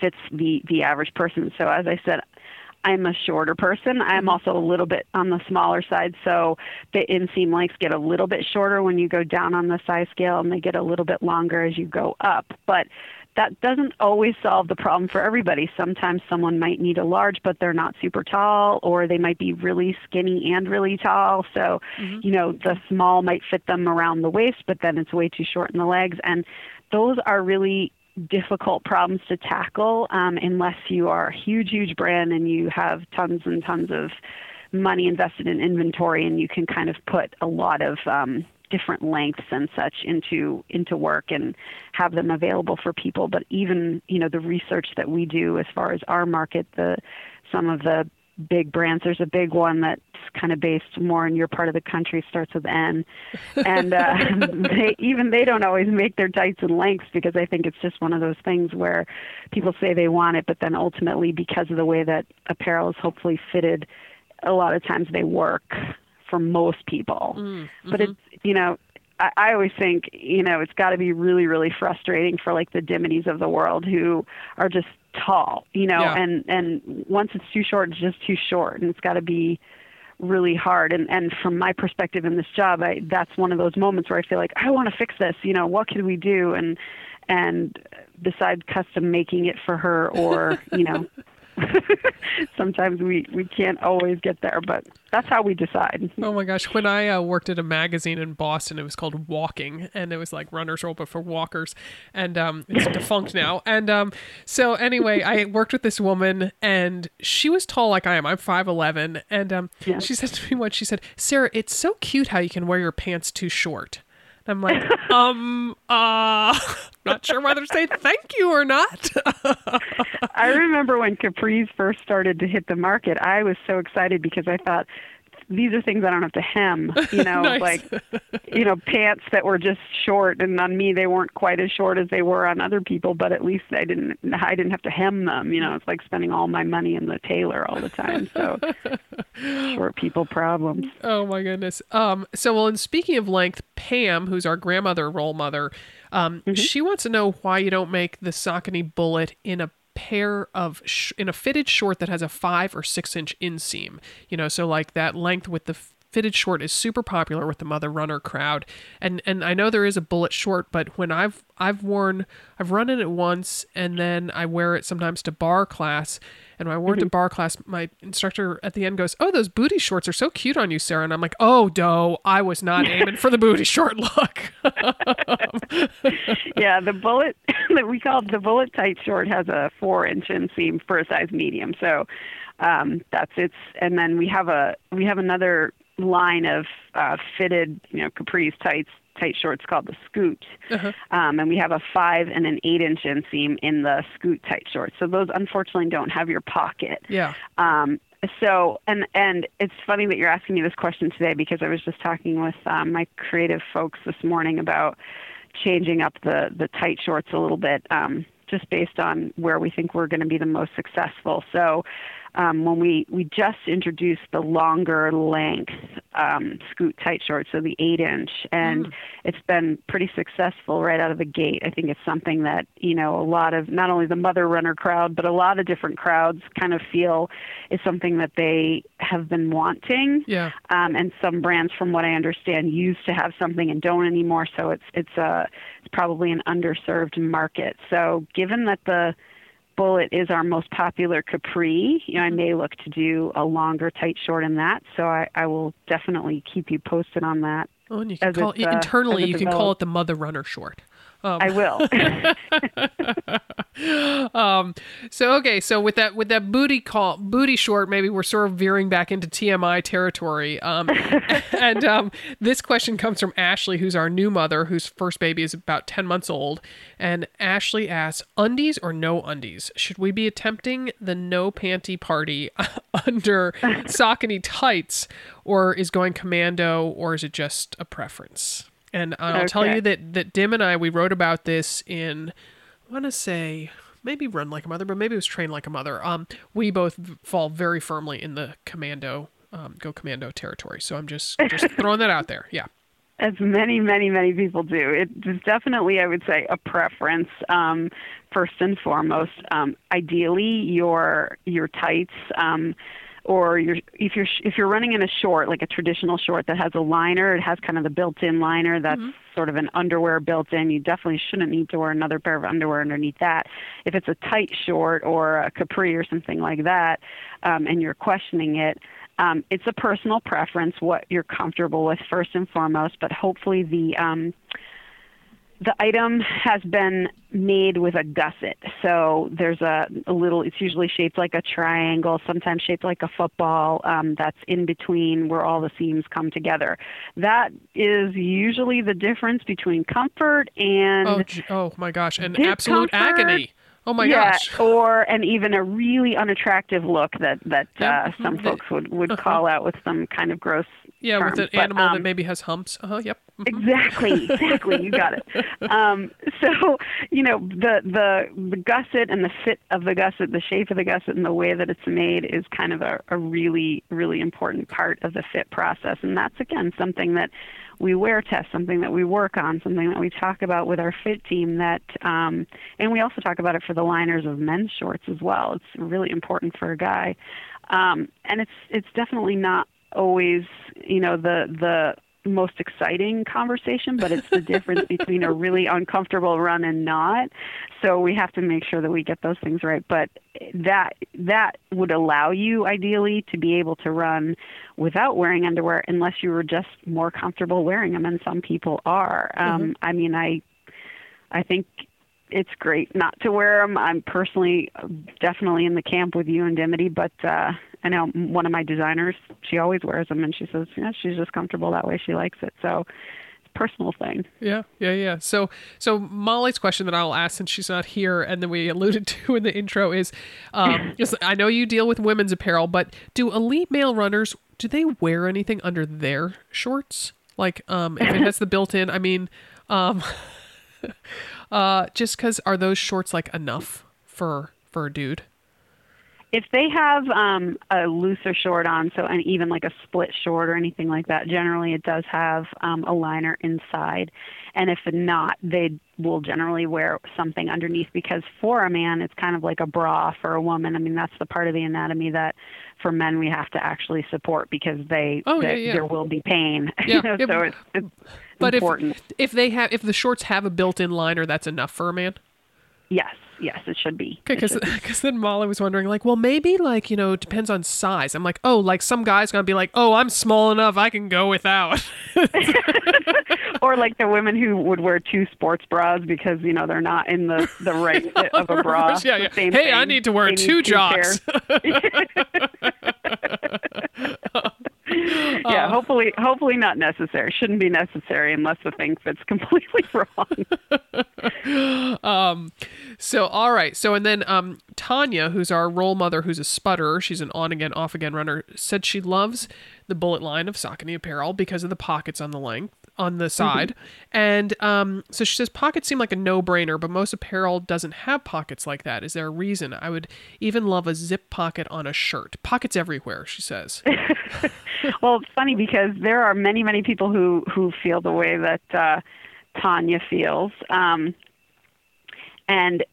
fits the the average person. So as I said, I'm a shorter person. I'm also a little bit on the smaller side, so the inseam lengths get a little bit shorter when you go down on the size scale, and they get a little bit longer as you go up. But that doesn't always solve the problem for everybody. Sometimes someone might need a large, but they're not super tall, or they might be really skinny and really tall. So, you know, the small might fit them around the waist, but then it's way too short in the legs. And those are really difficult problems to tackle um, unless you are a huge, huge brand and you have tons and tons of money invested in inventory and you can kind of put a lot of um, different lengths and such into into work and have them available for people. But even you know the research that we do as far as our market, the some of the big brands. There's a big one that's kind of based more in your part of the country, starts with N, and uh, they, even they don't always make their tights and lengths because I think it's just one of those things where people say they want it, but then ultimately because of the way that apparel is hopefully fitted, a lot of times they work for most people. Mm-hmm. But it's you know I, I always think, you know, it's got to be really, really frustrating for like the Dimities of the world who are just tall, you know, Yeah. and and once it's too short, it's just too short, and it's got to be really hard. And and from my perspective in this job, I that's one of those moments where I feel like I want to fix this. You know, what can we do? And and besides custom making it for her, or you know. Sometimes we, we can't always get there, but that's how we decide. Oh my gosh. When I uh, worked at a magazine in Boston, it was called Walking, and it was like Runner's World, but for walkers. And um, it's defunct now. And um, so, anyway, I worked with this woman, and she was tall like I am. I'm 5'11. And um, Yeah. she said to me once, she said, Sarah, it's so cute how you can wear your pants too short. I'm like, um, uh, not sure whether to say thank you or not. I remember when capris first started to hit the market, I was so excited because I thought these are things I don't have to hem, you know, Nice. like you know, pants that were just short and on me they weren't quite as short as they were on other people, but at least I didn't I didn't have to hem them, you know, it's like spending all my money in the tailor all the time. So short people problems. Oh my goodness. Um. So, well, and speaking of length, Pam, who's our grandmother role mother, um, she wants to know why you don't make the Saucony Bullet in a pair of sh- in a fitted short that has a five or six inch inseam. You know, so like that length with the fitted short is super popular with the mother runner crowd. And and I know there is a bullet short, but when I've I've worn I've run in it once and then I wear it sometimes to barre class. And when I wore it to barre class, my instructor at the end goes, "Oh, those booty shorts are so cute on you, Sarah." And I'm like, "Oh, doe, I was not aiming for the booty short look." yeah, the bullet that we call the bullet tight short has a four inch inseam for a size medium. So um, that's it's, and then we have a we have another line of uh, fitted, you know, capris tights tight shorts called the Scoot, um, and we have a five and an eight inch inseam in the Scoot tight shorts. So those unfortunately don't have your pocket. yeah. Um, so and and it's funny that you're asking me this question today because I was just talking with um, my creative folks this morning about changing up the the tight shorts a little bit, um, just based on where we think we're going to be the most successful. So um, when we we just introduced the longer length um, scoot tight shorts, so the eight inch, and it's been pretty successful right out of the gate. I think it's something that you know a lot of not only the mother runner crowd, but a lot of different crowds kind of feel is something that they have been wanting. Yeah. Um, and some brands, from what I understand, used to have something and don't anymore. So it's it's a it's probably an underserved market. So given that the Bullet is our most popular capri. You know, I may look to do a longer tight short in that. So I, I will definitely keep you posted on that. Oh, and you can call uh, internally, you can call it the mother runner short. Um, I will. um so okay so with that with that booty call booty short maybe we're sort of veering back into tmi territory. Um and um this question comes from ashley who's our new mother whose first baby is about 10 months old. And ashley asks undies or no undies? Should we be attempting the no panty party under Saucony tights or is going commando or is it just a preference and I'll tell you that that Dim and I we wrote about this in I want to say maybe run like a mother, but maybe it was train like a mother. Um, we both fall very firmly in the commando, um, go commando territory. So I'm just just throwing that out there. Yeah. as many, many, many people do. It is definitely, I would say, a preference. Um, first and foremost, um, ideally, your your tights. Um, or your, if you're if you're running in a short like a traditional short that has a liner, it has kind of the built-in liner that's sort of an underwear built-in. You definitely shouldn't need to wear another pair of underwear underneath that. If it's a tight short or a capri or something like that, um, and you're questioning it, um, it's a personal preference what you're comfortable with first and foremost, but hopefully the um, the item has been made with a gusset. So there's a, a little, it's usually shaped like a triangle, sometimes shaped like a football um, that's in between where all the seams come together. That is usually the difference between comfort and Oh, oh my gosh, and absolute agony. Oh my yeah, gosh. or and even a really unattractive look that that Yeah, uh, some mhm. folks would would Uh-huh. call out with some kind of gross. Yeah, with an But, animal that um, maybe has humps. Uh huh. Yep. Mhm. Exactly, exactly. You got it. Um, so you know the the the gusset and the fit of the gusset, the shape of the gusset, and the way that it's made is kind of a, a really really important part of the fit process, and that's again something that we wear test, something that we work on, something that we talk about with our fit team. That um, and we also talk about it for the liners of men's shorts as well. It's really important for a guy, um, and it's it's definitely not always you know the the most exciting conversation, but it's the difference between a really uncomfortable run and not. So we have to make sure that we get those things right. But that that would allow you ideally to be able to run without wearing underwear unless you were just more comfortable wearing them and some people are. Um I mean I I think it's great not to wear them. I'm personally definitely in the camp with you and Dimity, but uh, I know one of my designers, she always wears them, and she says, yeah, she's just comfortable that way. She likes it. So it's a personal thing. Yeah, yeah, yeah. So, so Molly's question that I'll ask since she's not here, and then we alluded to in the intro is, um, is I know you deal with women's apparel, but do elite male runners do they wear anything under their shorts? Like, um, if it has the built-in, I mean, um, uh, just because are those shorts like enough for for a dude? If they have um, a looser short on, so and even like a split short or anything like that, generally it does have um, a liner inside. And if not, they will generally wear something underneath because for a man, it's kind of like a bra for a woman. I mean, that's the part of the anatomy that for men we have to actually support because they, Oh, they- yeah. there will be pain. Yeah, you know, yeah, so it's, it's But important. if if they have if the shorts have a built-in liner, that's enough for a man. yes, yes, it should be. Okay, because then Molly was wondering, like, well, maybe like you know, it depends on size. I'm like, oh, like some guys gonna be like, oh, I'm small enough, I can go without. or like the women who would wear two sports bras because you know they're not in the the right fit of a bra. Yeah, yeah. Hey, I need to wear They two jocks. yeah, hopefully, hopefully not necessary. Shouldn't be necessary unless the thing fits completely wrong. um, So, all right. So, and then um, Tanya, who's our role mother, who's a sputterer, she's an on again, off again runner, said she loves the bullet line of Saucony apparel because of the pockets on the length on the side. And um, so she says pockets seem like a no brainer, but most apparel doesn't have pockets like that. Is there a reason? I would even love a zip pocket on a shirt. Pockets everywhere, she says. well, it's funny because there are many, many people who who feel the way that uh, Tanya feels, um, and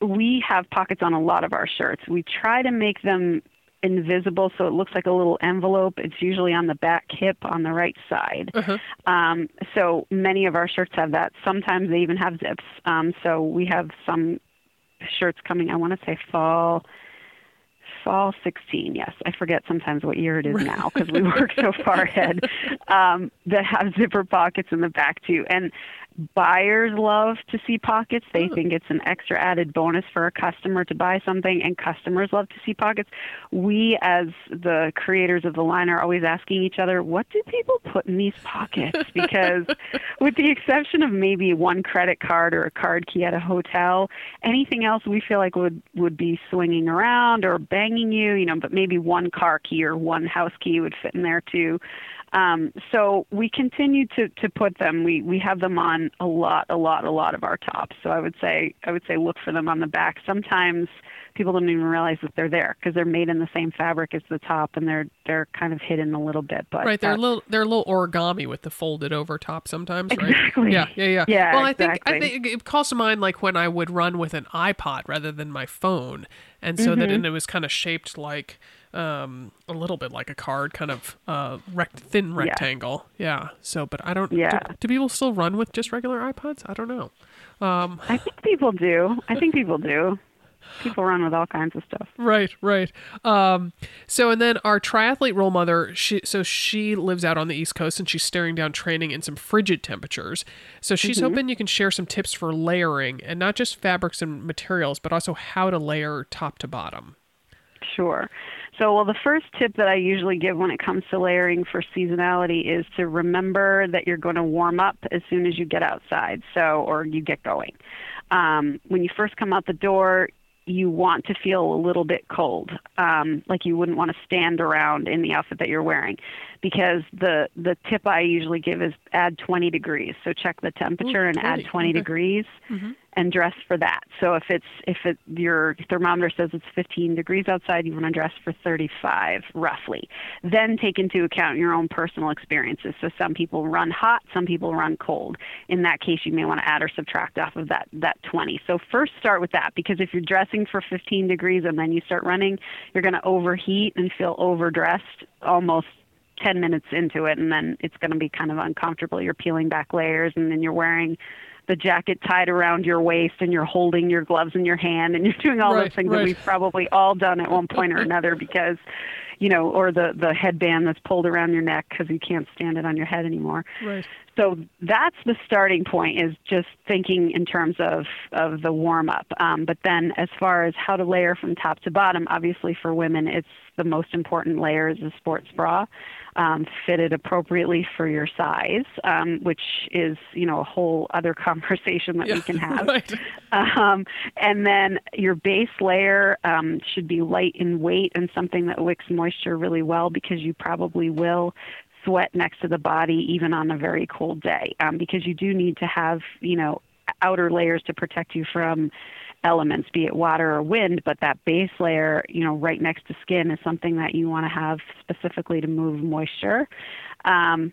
we have pockets on a lot of our shirts. We try to make them invisible so it looks like a little envelope. It's usually on the back hip on the right side. Um, so many of our shirts have that. Sometimes they even have zips. Um, so we have some shirts coming. I want to say fall fall 16 yes i forget sometimes what year it is now because we work so far ahead um, that have zipper pockets in the back too and buyers love to see pockets. They think it's an extra added bonus for a customer to buy something and customers love to see pockets. We as the creators of the line are always asking each other what do people put in these pockets? Because with the exception of maybe one credit card or a card key at a hotel anything else we feel like would would be swinging around or banging you you know but maybe one car key or one house key would fit in there too um, so we continue to, to put them. We we have them on a lot, a lot, a lot of our tops. So I would say I would say look for them on the back. Sometimes people don't even realize that they're there because they're made in the same fabric as the top, and they're they're kind of hidden a little bit. But right, they're a little they're a little origami with the folded over top sometimes, right? Exactly. Yeah, yeah, yeah. Yeah, Well, I think I think it calls to mind like when I would run with an iPod rather than my phone, and so that Mm-hmm. and it was kind of shaped like um a little bit like a card, kind of uh rect thin rectangle. Yeah. So, but I don't. Yeah. Do, do people still run with just regular iPods? I don't know. Um, I think people do. I think people do. People run with all kinds of stuff. Right, right. Um, so and then our triathlete role mother, she so she lives out on the East Coast and she's staring down training in some frigid temperatures. So she's Mm-hmm. hoping you can share some tips for layering and not just fabrics and materials, but also how to layer top to bottom. Sure. So, well, the first tip that I usually give when it comes to layering for seasonality is to remember that you're going to warm up as soon as you get outside, so or you get going. um, when you first come out the door, you want to feel a little bit cold, um, like you wouldn't want to stand around in the outfit that you're wearing, because the the tip I usually give is add 20 degrees. So check the temperature Ooh, and add 20, 20 okay. degrees, and dress for that. So if it's if it your thermometer says it's 15 degrees outside, you want to dress for 35 roughly. Then take into account your own personal experiences. So some people run hot, some people run cold. In that case, you may want to add or subtract off of that that 20. So first start with that because if you're dressing for 15 degrees and then you start running, you're going to overheat and feel overdressed almost 10 minutes into it and then it's going to be kind of uncomfortable. You're peeling back layers and then you're wearing the jacket tied around your waist and you're holding your gloves in your hand and you're doing all Right, those things right. that we've probably all done at one point or another because you know or the the headband that's pulled around your neck because you can't stand it on your head anymore Right. so that's the starting point is just thinking in terms of of the warm up um, but then as far as how to layer from top to bottom obviously for women it's the most important layer is a sports bra um, fitted appropriately for your size um, which is you know a whole other conversation that we can have Right. um, and then your base layer um, should be light in weight and something that wicks moisture really well because you probably will sweat next to the body even on a very cold day um, because you do need to have you know outer layers to protect you from elements be it water or wind but that base layer you know right next to skin is something that you want to have specifically to move moisture um,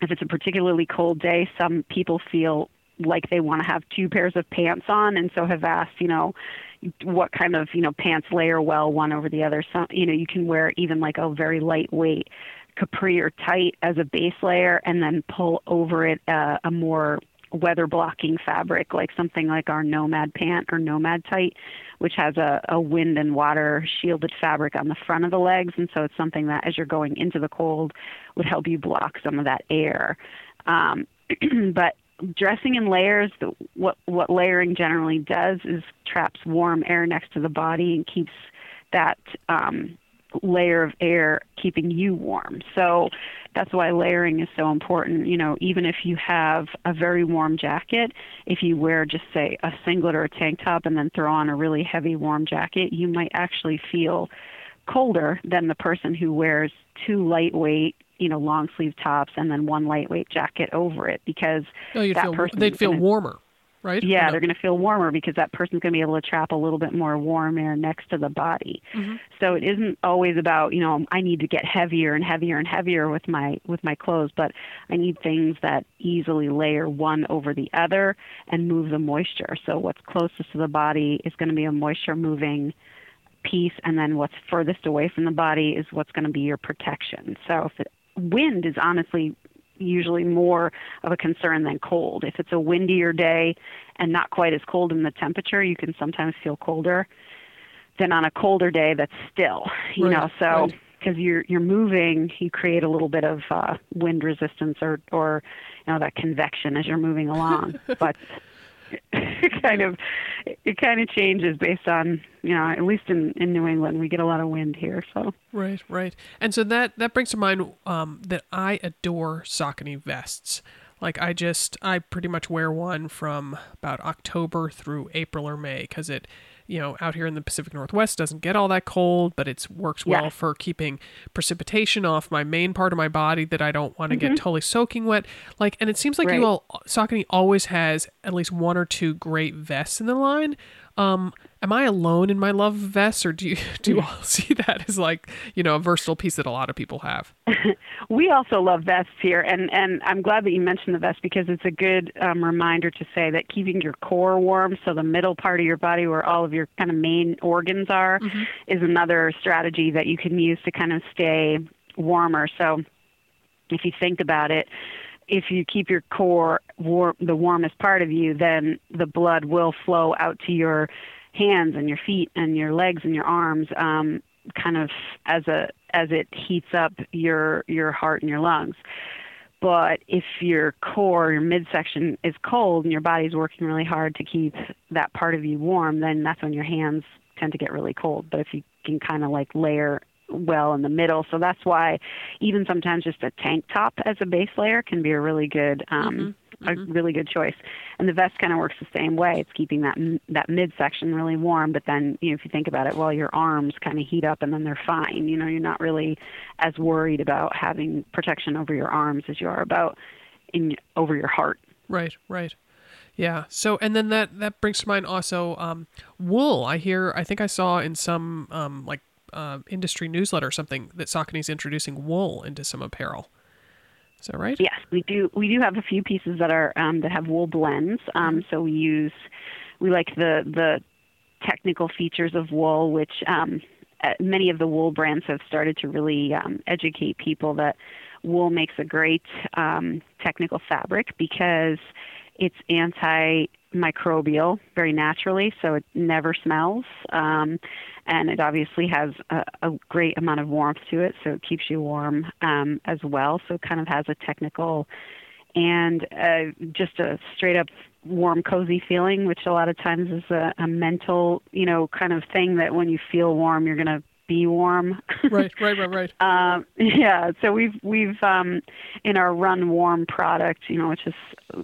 if it's a particularly cold day, some people feel like they want to have two pairs of pants on, and so have asked, you know, what kind of you know pants layer well one over the other. Some you know you can wear even like a very lightweight capri or tight as a base layer, and then pull over it uh, a more weather blocking fabric like something like our nomad pant or nomad tight which has a, a wind and water shielded fabric on the front of the legs. And so it's something that as you're going into the cold would help you block some of that air. Um, but dressing in layers what what layering generally does is traps warm air next to the body and keeps that um, layer of air keeping you warm. So that's why layering is so important. You know, even if you have a very warm jacket, if you wear just say a singlet or a tank top and then throw on a really heavy warm jacket, you might actually feel colder than the person who wears two lightweight, you know, long sleeve tops and then one lightweight jacket over it because that feel person they'd feel gonna- warmer, right? Yeah, no? they're going to feel warmer because that person's going to be able to trap a little bit more warm air next to the body. Mm-hmm. So it isn't always about you know I need to get heavier and heavier and heavier with my with my clothes, but I need things that easily layer one over the other and move the moisture. So what's closest to the body is going to be a moisture moving piece, and then what's furthest away from the body is what's going to be your protection. So if it, wind is honestly usually more of a concern than cold. If it's a windier day and not quite as cold in the temperature, you can sometimes feel colder than on a colder day that's still, you Right, know. So right. because you're you're moving, you create a little bit of uh, wind resistance or or you know that convection as you're moving along, but. Kind of, it kind of changes based on, you know, at least in in New England, we get a lot of wind here, so Right, right. And so that that brings to mind um, that I adore Saucony vests. Like I just I pretty much wear one from about October through April or May because it, you know, out here in the Pacific Northwest doesn't get all that cold, but it works well Yeah. for keeping precipitation off my main part of my body that I don't want to get totally soaking wet. Like, and it seems like Right. you all Saucony always has at least one or two great vests in the line. Um, am I alone in my love of vests, or do you do you all see that as like you know a versatile piece that a lot of people have? we also love vests here, and and I'm glad that you mentioned the vest because it's a good um, reminder to say that keeping your core warm, so the middle part of your body where all of your kind of main organs are, is another strategy that you can use to kind of stay warmer. So if you think about it, if you keep your core warm, the warmest part of you, then the blood will flow out to your hands and your feet and your legs and your arms, um, kind of as a as it heats up your your heart and your lungs. But if your core, your midsection is cold and your body's working really hard to keep that part of you warm, then that's when your hands tend to get really cold. But if you can kind of like layer well in the middle, so that's why even sometimes just a tank top as a base layer can be a really good um, a really good choice. And the vest kind of works the same way. It's keeping that that midsection really warm, but then you know if you think about it, well, your arms kind of heat up and then they're fine. You know, you're not really as worried about having protection over your arms as you are about in over your heart. Right, right. Yeah. So, and then that that brings to mind also um, wool. I hear. I think I saw in some um, like uh, industry newsletter or something that Saucony's introducing wool into some apparel. Is that right? Yes, we do. We do have a few pieces that are um, that have wool blends. Um, so we use we like the the technical features of wool, which um, uh, many of the wool brands have started to really um, educate people that wool makes a great um, technical fabric because it's antimicrobial very naturally, so it never smells. Um, and it obviously has a, a great amount of warmth to it, so it keeps you warm um, as well. So it kind of has a technical and uh, just a straight up warm, cozy feeling, which a lot of times is a, a mental, you know, kind of thing that when you feel warm, you're going to be warm. Right, right, right, right. Um, yeah, so we've we've um, in our Run Warm product, you know, which is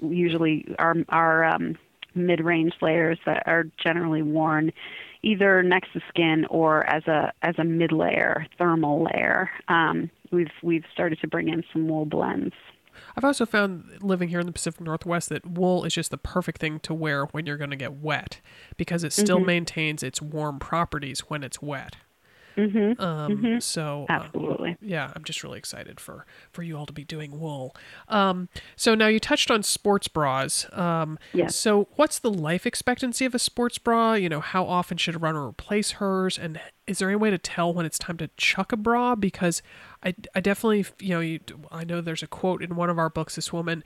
usually our our um, mid-range layers that are generally worn either next to skin or as a as a mid layer, thermal layer. Um, we've we've started to bring in some wool blends. I've also found living here in the Pacific Northwest that wool is just the perfect thing to wear when you're going to get wet because it still maintains its warm properties when it's wet. Mm-hmm. Um, So uh, Absolutely. yeah, I'm just really excited for for you all to be doing wool. Um, so now you touched on sports bras. Um, Yes. So what's the life expectancy of a sports bra? You know, how often should a runner replace hers? And is there any way to tell when it's time to chuck a bra? Because I, I definitely, you know, you, I know there's a quote in one of our books. This woman.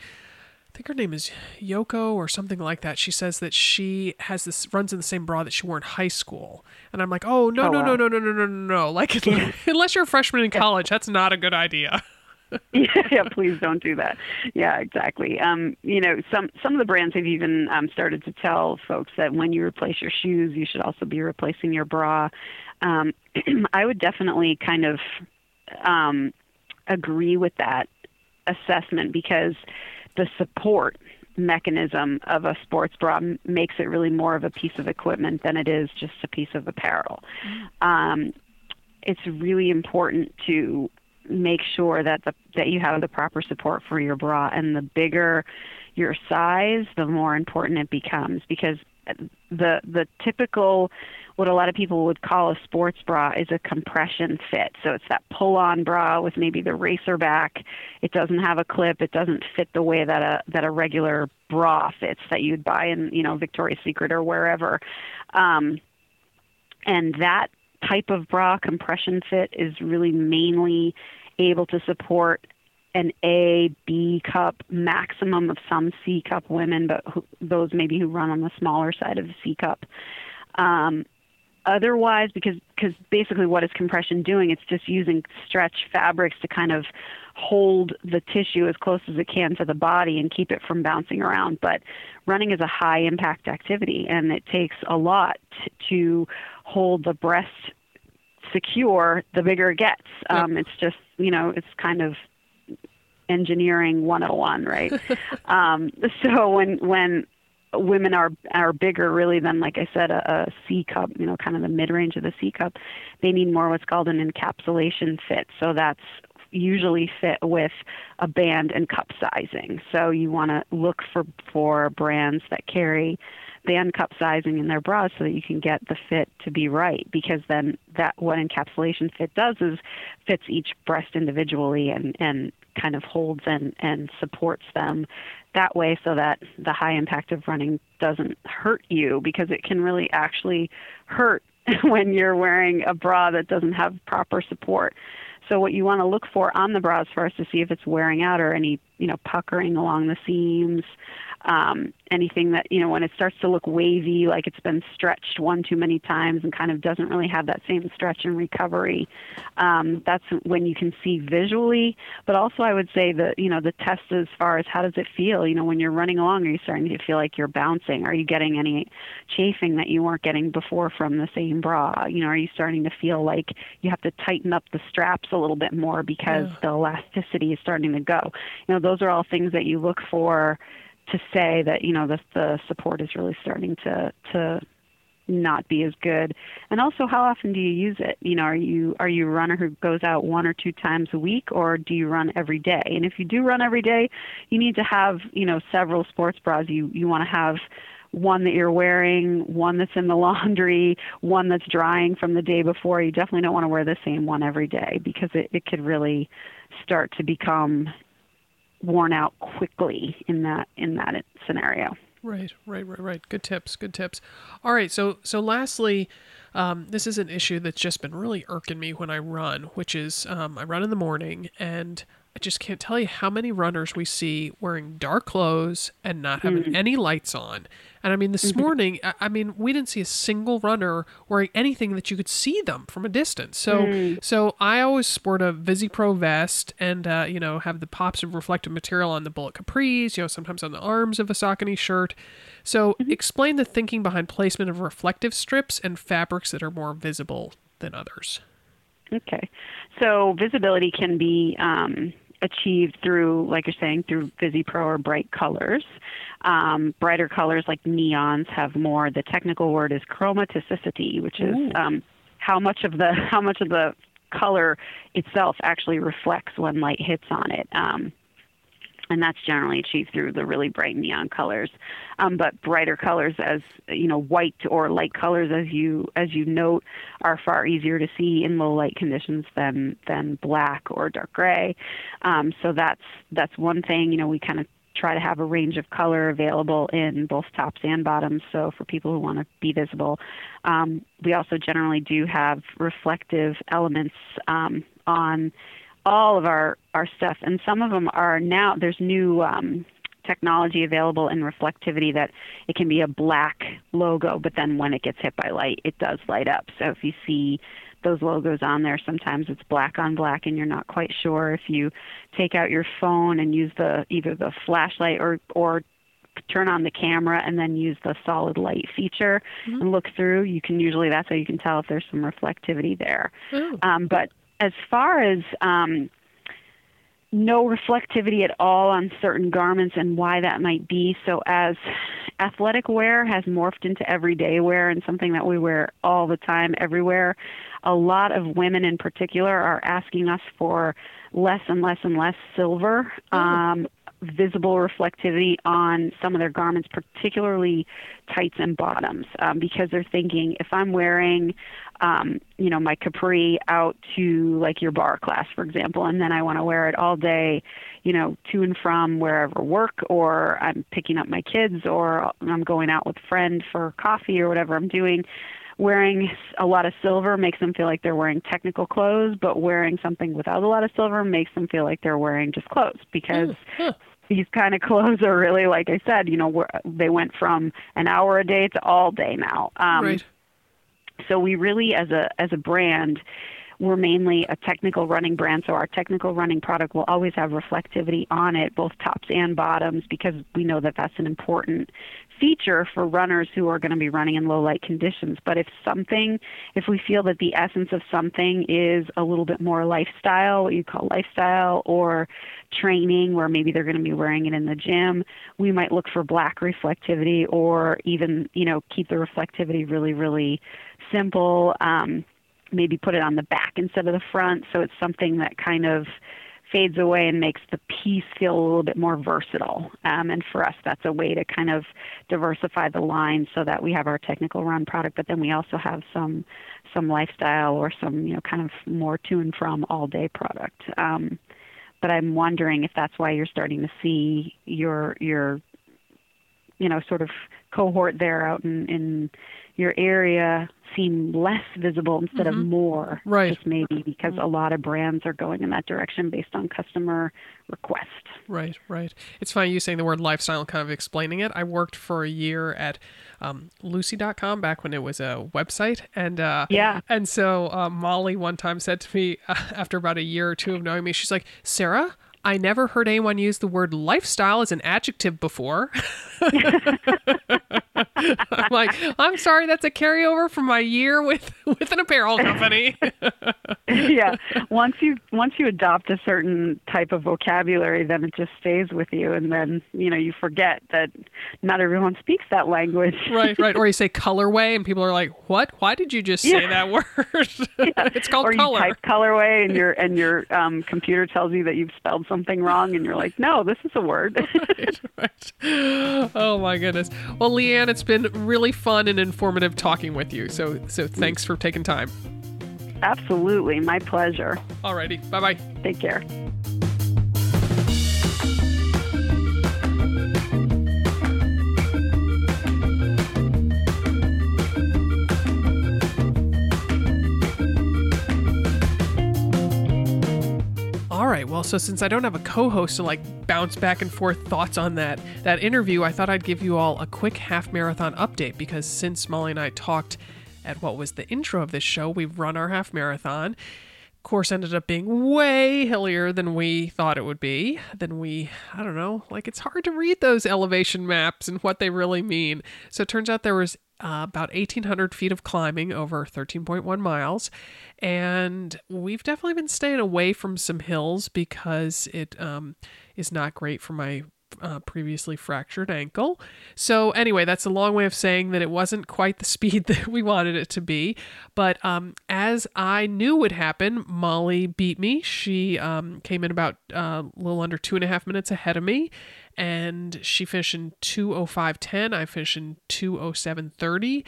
I think her name is Yoko or something like that. She says that she has this runs in the same bra that she wore in high school, and I'm like, oh no Oh, no no wow. no no no no no no! Like unless you're a freshman in college, that's not a good idea. yeah, please don't do that. Yeah, exactly. Um, you know, some some of the brands have even um, started to tell folks that when you replace your shoes, you should also be replacing your bra. Um, I would definitely kind of um, agree with that assessment because the support mechanism of a sports bra makes it really more of a piece of equipment than it is just a piece of apparel. Um, it's really important to make sure that the that you have the proper support for your bra and the bigger your size the more important it becomes because the the typical what a lot of people would call a sports bra is a compression fit. So it's that pull on bra with maybe the racer back. It doesn't have a clip. It doesn't fit the way that a that a regular bra fits that you'd buy in you know Victoria's Secret or wherever. Um and that type of bra compression fit is really mainly able to support an A, B cup, maximum of some C cup women, but who, those maybe who run on the smaller side of the C cup. Um, otherwise, because because basically what is compression doing? It's just using stretch fabrics to kind of hold the tissue as close as it can to the body and keep it from bouncing around. But running is a high impact activity, and it takes a lot t- to hold the breast secure. The bigger it gets, um, it's just you know it's kind of engineering 101 right? Um so when when women are are bigger really than like i said a, a c cup you know kind of the mid range of the c cup they need more what's called an encapsulation fit. So that's usually fit with a band and cup sizing. So you want to look for for brands that carry band cup sizing in their bras so that you can get the fit to be right because then that what encapsulation fit does is fits each breast individually and and kind of holds and and supports them that way so that the high impact of running doesn't hurt you because it can really actually hurt when you're wearing a bra that doesn't have proper support. So what you want to look for on the bras first to see if it's wearing out or any you know puckering along the seams um, anything that you know when it starts to look wavy like it's been stretched one too many times and kind of doesn't really have that same stretch and recovery um, that's when you can see visually. But also i would say that you know the test as far as how does it feel you know when you're running along are you starting to feel like you're bouncing? Are you getting any chafing that you weren't getting before from the same bra? You know are you starting to feel like you have to tighten up the straps a little bit more because the elasticity is starting to go? You know those are all things that you look for to say that you know the the support is really starting to to not be as good. And also how often do you use it? You know are you are you a runner who goes out one or two times a week or do you run every day? And if you do run every day you need to have you know several sports bras. You you want to have one that you're wearing, one that's in the laundry, one that's drying from the day before. You definitely don't want to wear the same one every day because it, it could really start to become worn out quickly in that in that scenario. Right, right, right, right. Good tips. Good tips. All right. So, so lastly, um, this is an issue that's just been really irking me when I run, which is um, I run in the morning and I just can't tell you how many runners we see wearing dark clothes and not having mm. any lights on. And I mean, this mm-hmm. morning, I, I, mean, we didn't see a single runner wearing anything that you could see them from a distance. So, mm. so I always sport a ViziPro vest and, uh, you know, have the pops of reflective material on the bullet capris, you know, sometimes on the arms of a Saucony shirt. So, mm-hmm. explain the thinking behind placement of reflective strips and fabrics that are more visible than others. Okay. So, visibility can be, um, achieved through, like you're saying, through ViziPro or bright colors. Um, brighter colors like neons have more. The technical word is chromaticity, which is um, how much of the how much of the color itself actually reflects when light hits on it. Um, and that's generally achieved through the really bright neon colors. Um, but brighter colors, as you know, white or light colors, as you as you note, are far easier to see in low light conditions than than black or dark gray. Um, so that's that's one thing. You know, we kind of try to have a range of color available in both tops and bottoms. So for people who want to be visible, um, we also generally do have reflective elements um, on all of our our stuff, and some of them are now. There's new um, technology available in reflectivity that it can be a black logo, but then when it gets hit by light, it does light up. So if you see those logos on there, sometimes it's black on black, and you're not quite sure if you take out your phone and use the either the flashlight or or turn on the camera and then use the solid light feature mm-hmm. and look through you can usually that's how you can tell if there's some reflectivity there um, but as far as um, no reflectivity at all on certain garments and why that might be. So, as athletic wear has morphed into everyday wear and something that we wear all the time, everywhere, a lot of women in particular are asking us for less and less and less silver. Oh. Um, visible reflectivity on some of their garments, particularly tights and bottoms, um, because they're thinking if I'm wearing um, you know, my capri out to like your barre class, for example, and then I want to wear it all day, you know, to and from wherever work, or I'm picking up my kids, or I'm going out with a friend for coffee or whatever I'm doing. Wearing a lot of silver makes them feel like they're wearing technical clothes, but wearing something without a lot of silver makes them feel like they're wearing just clothes because mm, these kind of clothes are really, like I said, you know, they went from an hour a day to all day now. Um, right so we really, as a as a brand, we're mainly a technical running brand, so our technical running product will always have reflectivity on it, both tops and bottoms, because we know that that's an important feature for runners who are going to be running in low light conditions. But if something, if we feel that the essence of something is a little bit more lifestyle, what you call lifestyle, or training, where maybe they're going to be wearing it in the gym, we might look for black reflectivity, or even you know keep the reflectivity really, really simple. Um, maybe put it on the back instead of the front so it's something that kind of fades away and makes the piece feel a little bit more versatile. Um, and for us, that's a way to kind of diversify the line so that we have our technical run product, but then we also have some some lifestyle or some you know kind of more to and from all day product. Um, but I'm wondering if that's why you're starting to see your your you know sort of cohort there out in in your area seem less visible instead mm-hmm. of more. Right. Just maybe because a lot of brands are going in that direction based on customer request. Right, right. It's funny you saying the word lifestyle and kind of explaining it. I worked for a year at um, Lucy.com back when it was a website. And uh, yeah. And so uh, Molly one time said to me uh, after about a year or two of knowing me, she's like, Sarah, I never heard anyone use the word lifestyle as an adjective before. I'm like, I'm sorry, that's a carryover from my year with with an apparel company. yeah. Once you once you adopt a certain type of vocabulary, then it just stays with you, and then you know you forget that not everyone speaks that language. right, right. Or you say colorway, and people are like, "What? Why did you just say Yeah. that word?" Yeah. it's called or you type colorway, and your and your um, computer tells you that you've spelled something wrong, and you're like, no, this is a word. right, right. Oh my goodness. Well, Leanne, it's been really fun and informative talking with you. So, so thanks for taking time. Absolutely, my pleasure. Alrighty, bye bye. Take care. All right. Well, so since I don't have a co-host to like bounce back and forth thoughts on that that interview, I thought I'd give you all a quick half marathon update because since Molly and I talked at what was the intro of this show, we've run our half marathon. Course ended up being way hillier than we thought it would be. Than we, I don't know, like it's hard to read those elevation maps and what they really mean. So it turns out there was uh, about 1,800 feet of climbing over 13.1 miles. And we've definitely been staying away from some hills because it um, is not great for my uh, previously fractured ankle. So, anyway, that's a long way of saying that it wasn't quite the speed that we wanted it to be. But um, as I knew would happen, Molly beat me. She um, came in about uh, a little under two and a half minutes ahead of me and she finished in 205.10 i finished in 207.30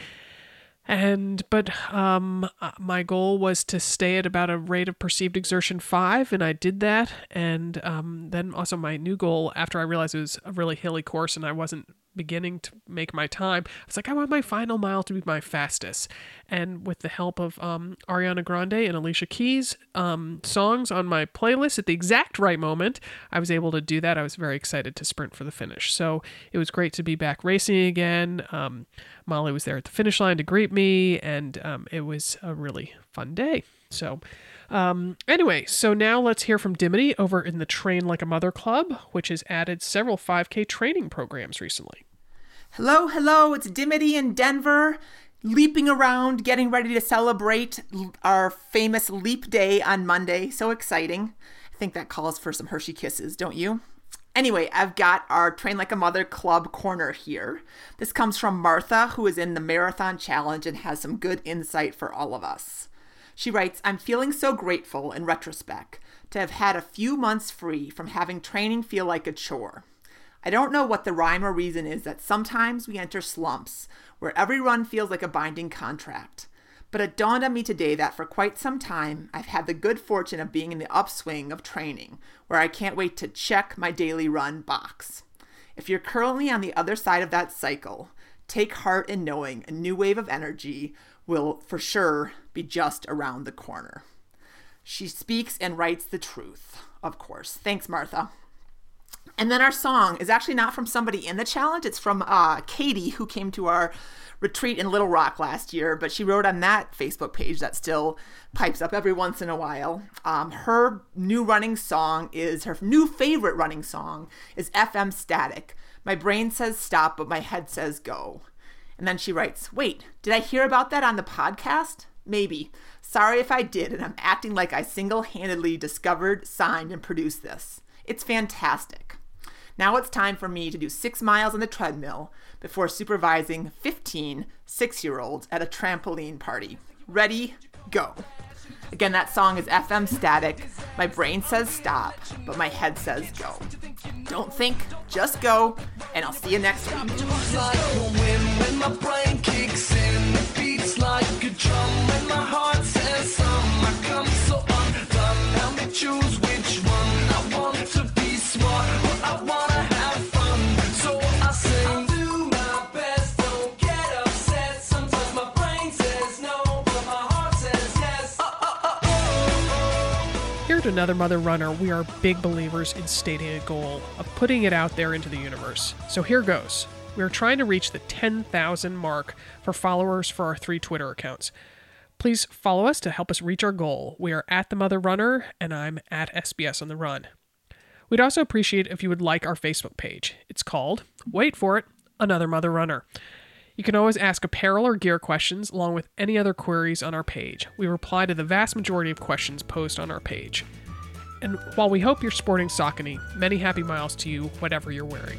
and but um uh, my goal was to stay at about a rate of perceived exertion 5 and i did that. And um then also my new goal after i realized it was a really hilly course and i wasn't beginning to make my time i was like i want my final mile to be my fastest. And with the help of um, ariana grande and alicia keys um, songs on my playlist at the exact right moment i was able to do that. I was very excited to sprint for the finish. So it was great to be back racing again. Um, molly was there at the finish line to greet me and um, it was a really fun day. So um, anyway, so now let's hear from Dimity over in the Train Like a Mother Club, which has added several 5K training programs recently. Hello, hello, it's Dimity in Denver, leaping around, getting ready to celebrate our famous Leap Day on Monday. So exciting. I think that calls for some Hershey kisses, don't you? Anyway, I've got our Train Like a Mother Club corner here. This comes from Martha, who is in the Marathon Challenge and has some good insight for all of us. She writes, I'm feeling so grateful in retrospect to have had a few months free from having training feel like a chore. I don't know what the rhyme or reason is that sometimes we enter slumps where every run feels like a binding contract. But it dawned on me today that for quite some time, I've had the good fortune of being in the upswing of training, where I can't wait to check my daily run box. If you're currently on the other side of that cycle, take heart in knowing a new wave of energy will for sure be just around the corner. She speaks and writes the truth, of course. Thanks, Martha. And then our song is actually not from somebody in the challenge. It's from uh, Katie, who came to our retreat in Little Rock last year, but she wrote on that Facebook page that still pipes up every once in a while. Um, her new running song is her new favorite running song is FM Static. My brain says stop, but my head says go. And then she writes, Wait, did I hear about that on the podcast? Maybe. Sorry if I did, and I'm acting like I single handedly discovered, signed, and produced this. It's fantastic. Now it's time for me to do six miles on the treadmill before supervising 15 six year olds at a trampoline party. Ready, go. Again, that song is FM static. My brain says stop, but my head says go. Don't think, just go, and I'll see you next week. Another Mother Runner, we are big believers in stating a goal, of putting it out there into the universe. So here goes. We are trying to reach the 10,000 mark for followers for our three Twitter accounts. Please follow us to help us reach our goal. We are at The Mother Runner, and I'm at SBS on the Run. We'd also appreciate if you would like our Facebook page. It's called, wait for it, Another Mother Runner. You can always ask apparel or gear questions along with any other queries on our page. We reply to the vast majority of questions posted on our page. And while we hope you're sporting Saucony, many happy miles to you, whatever you're wearing.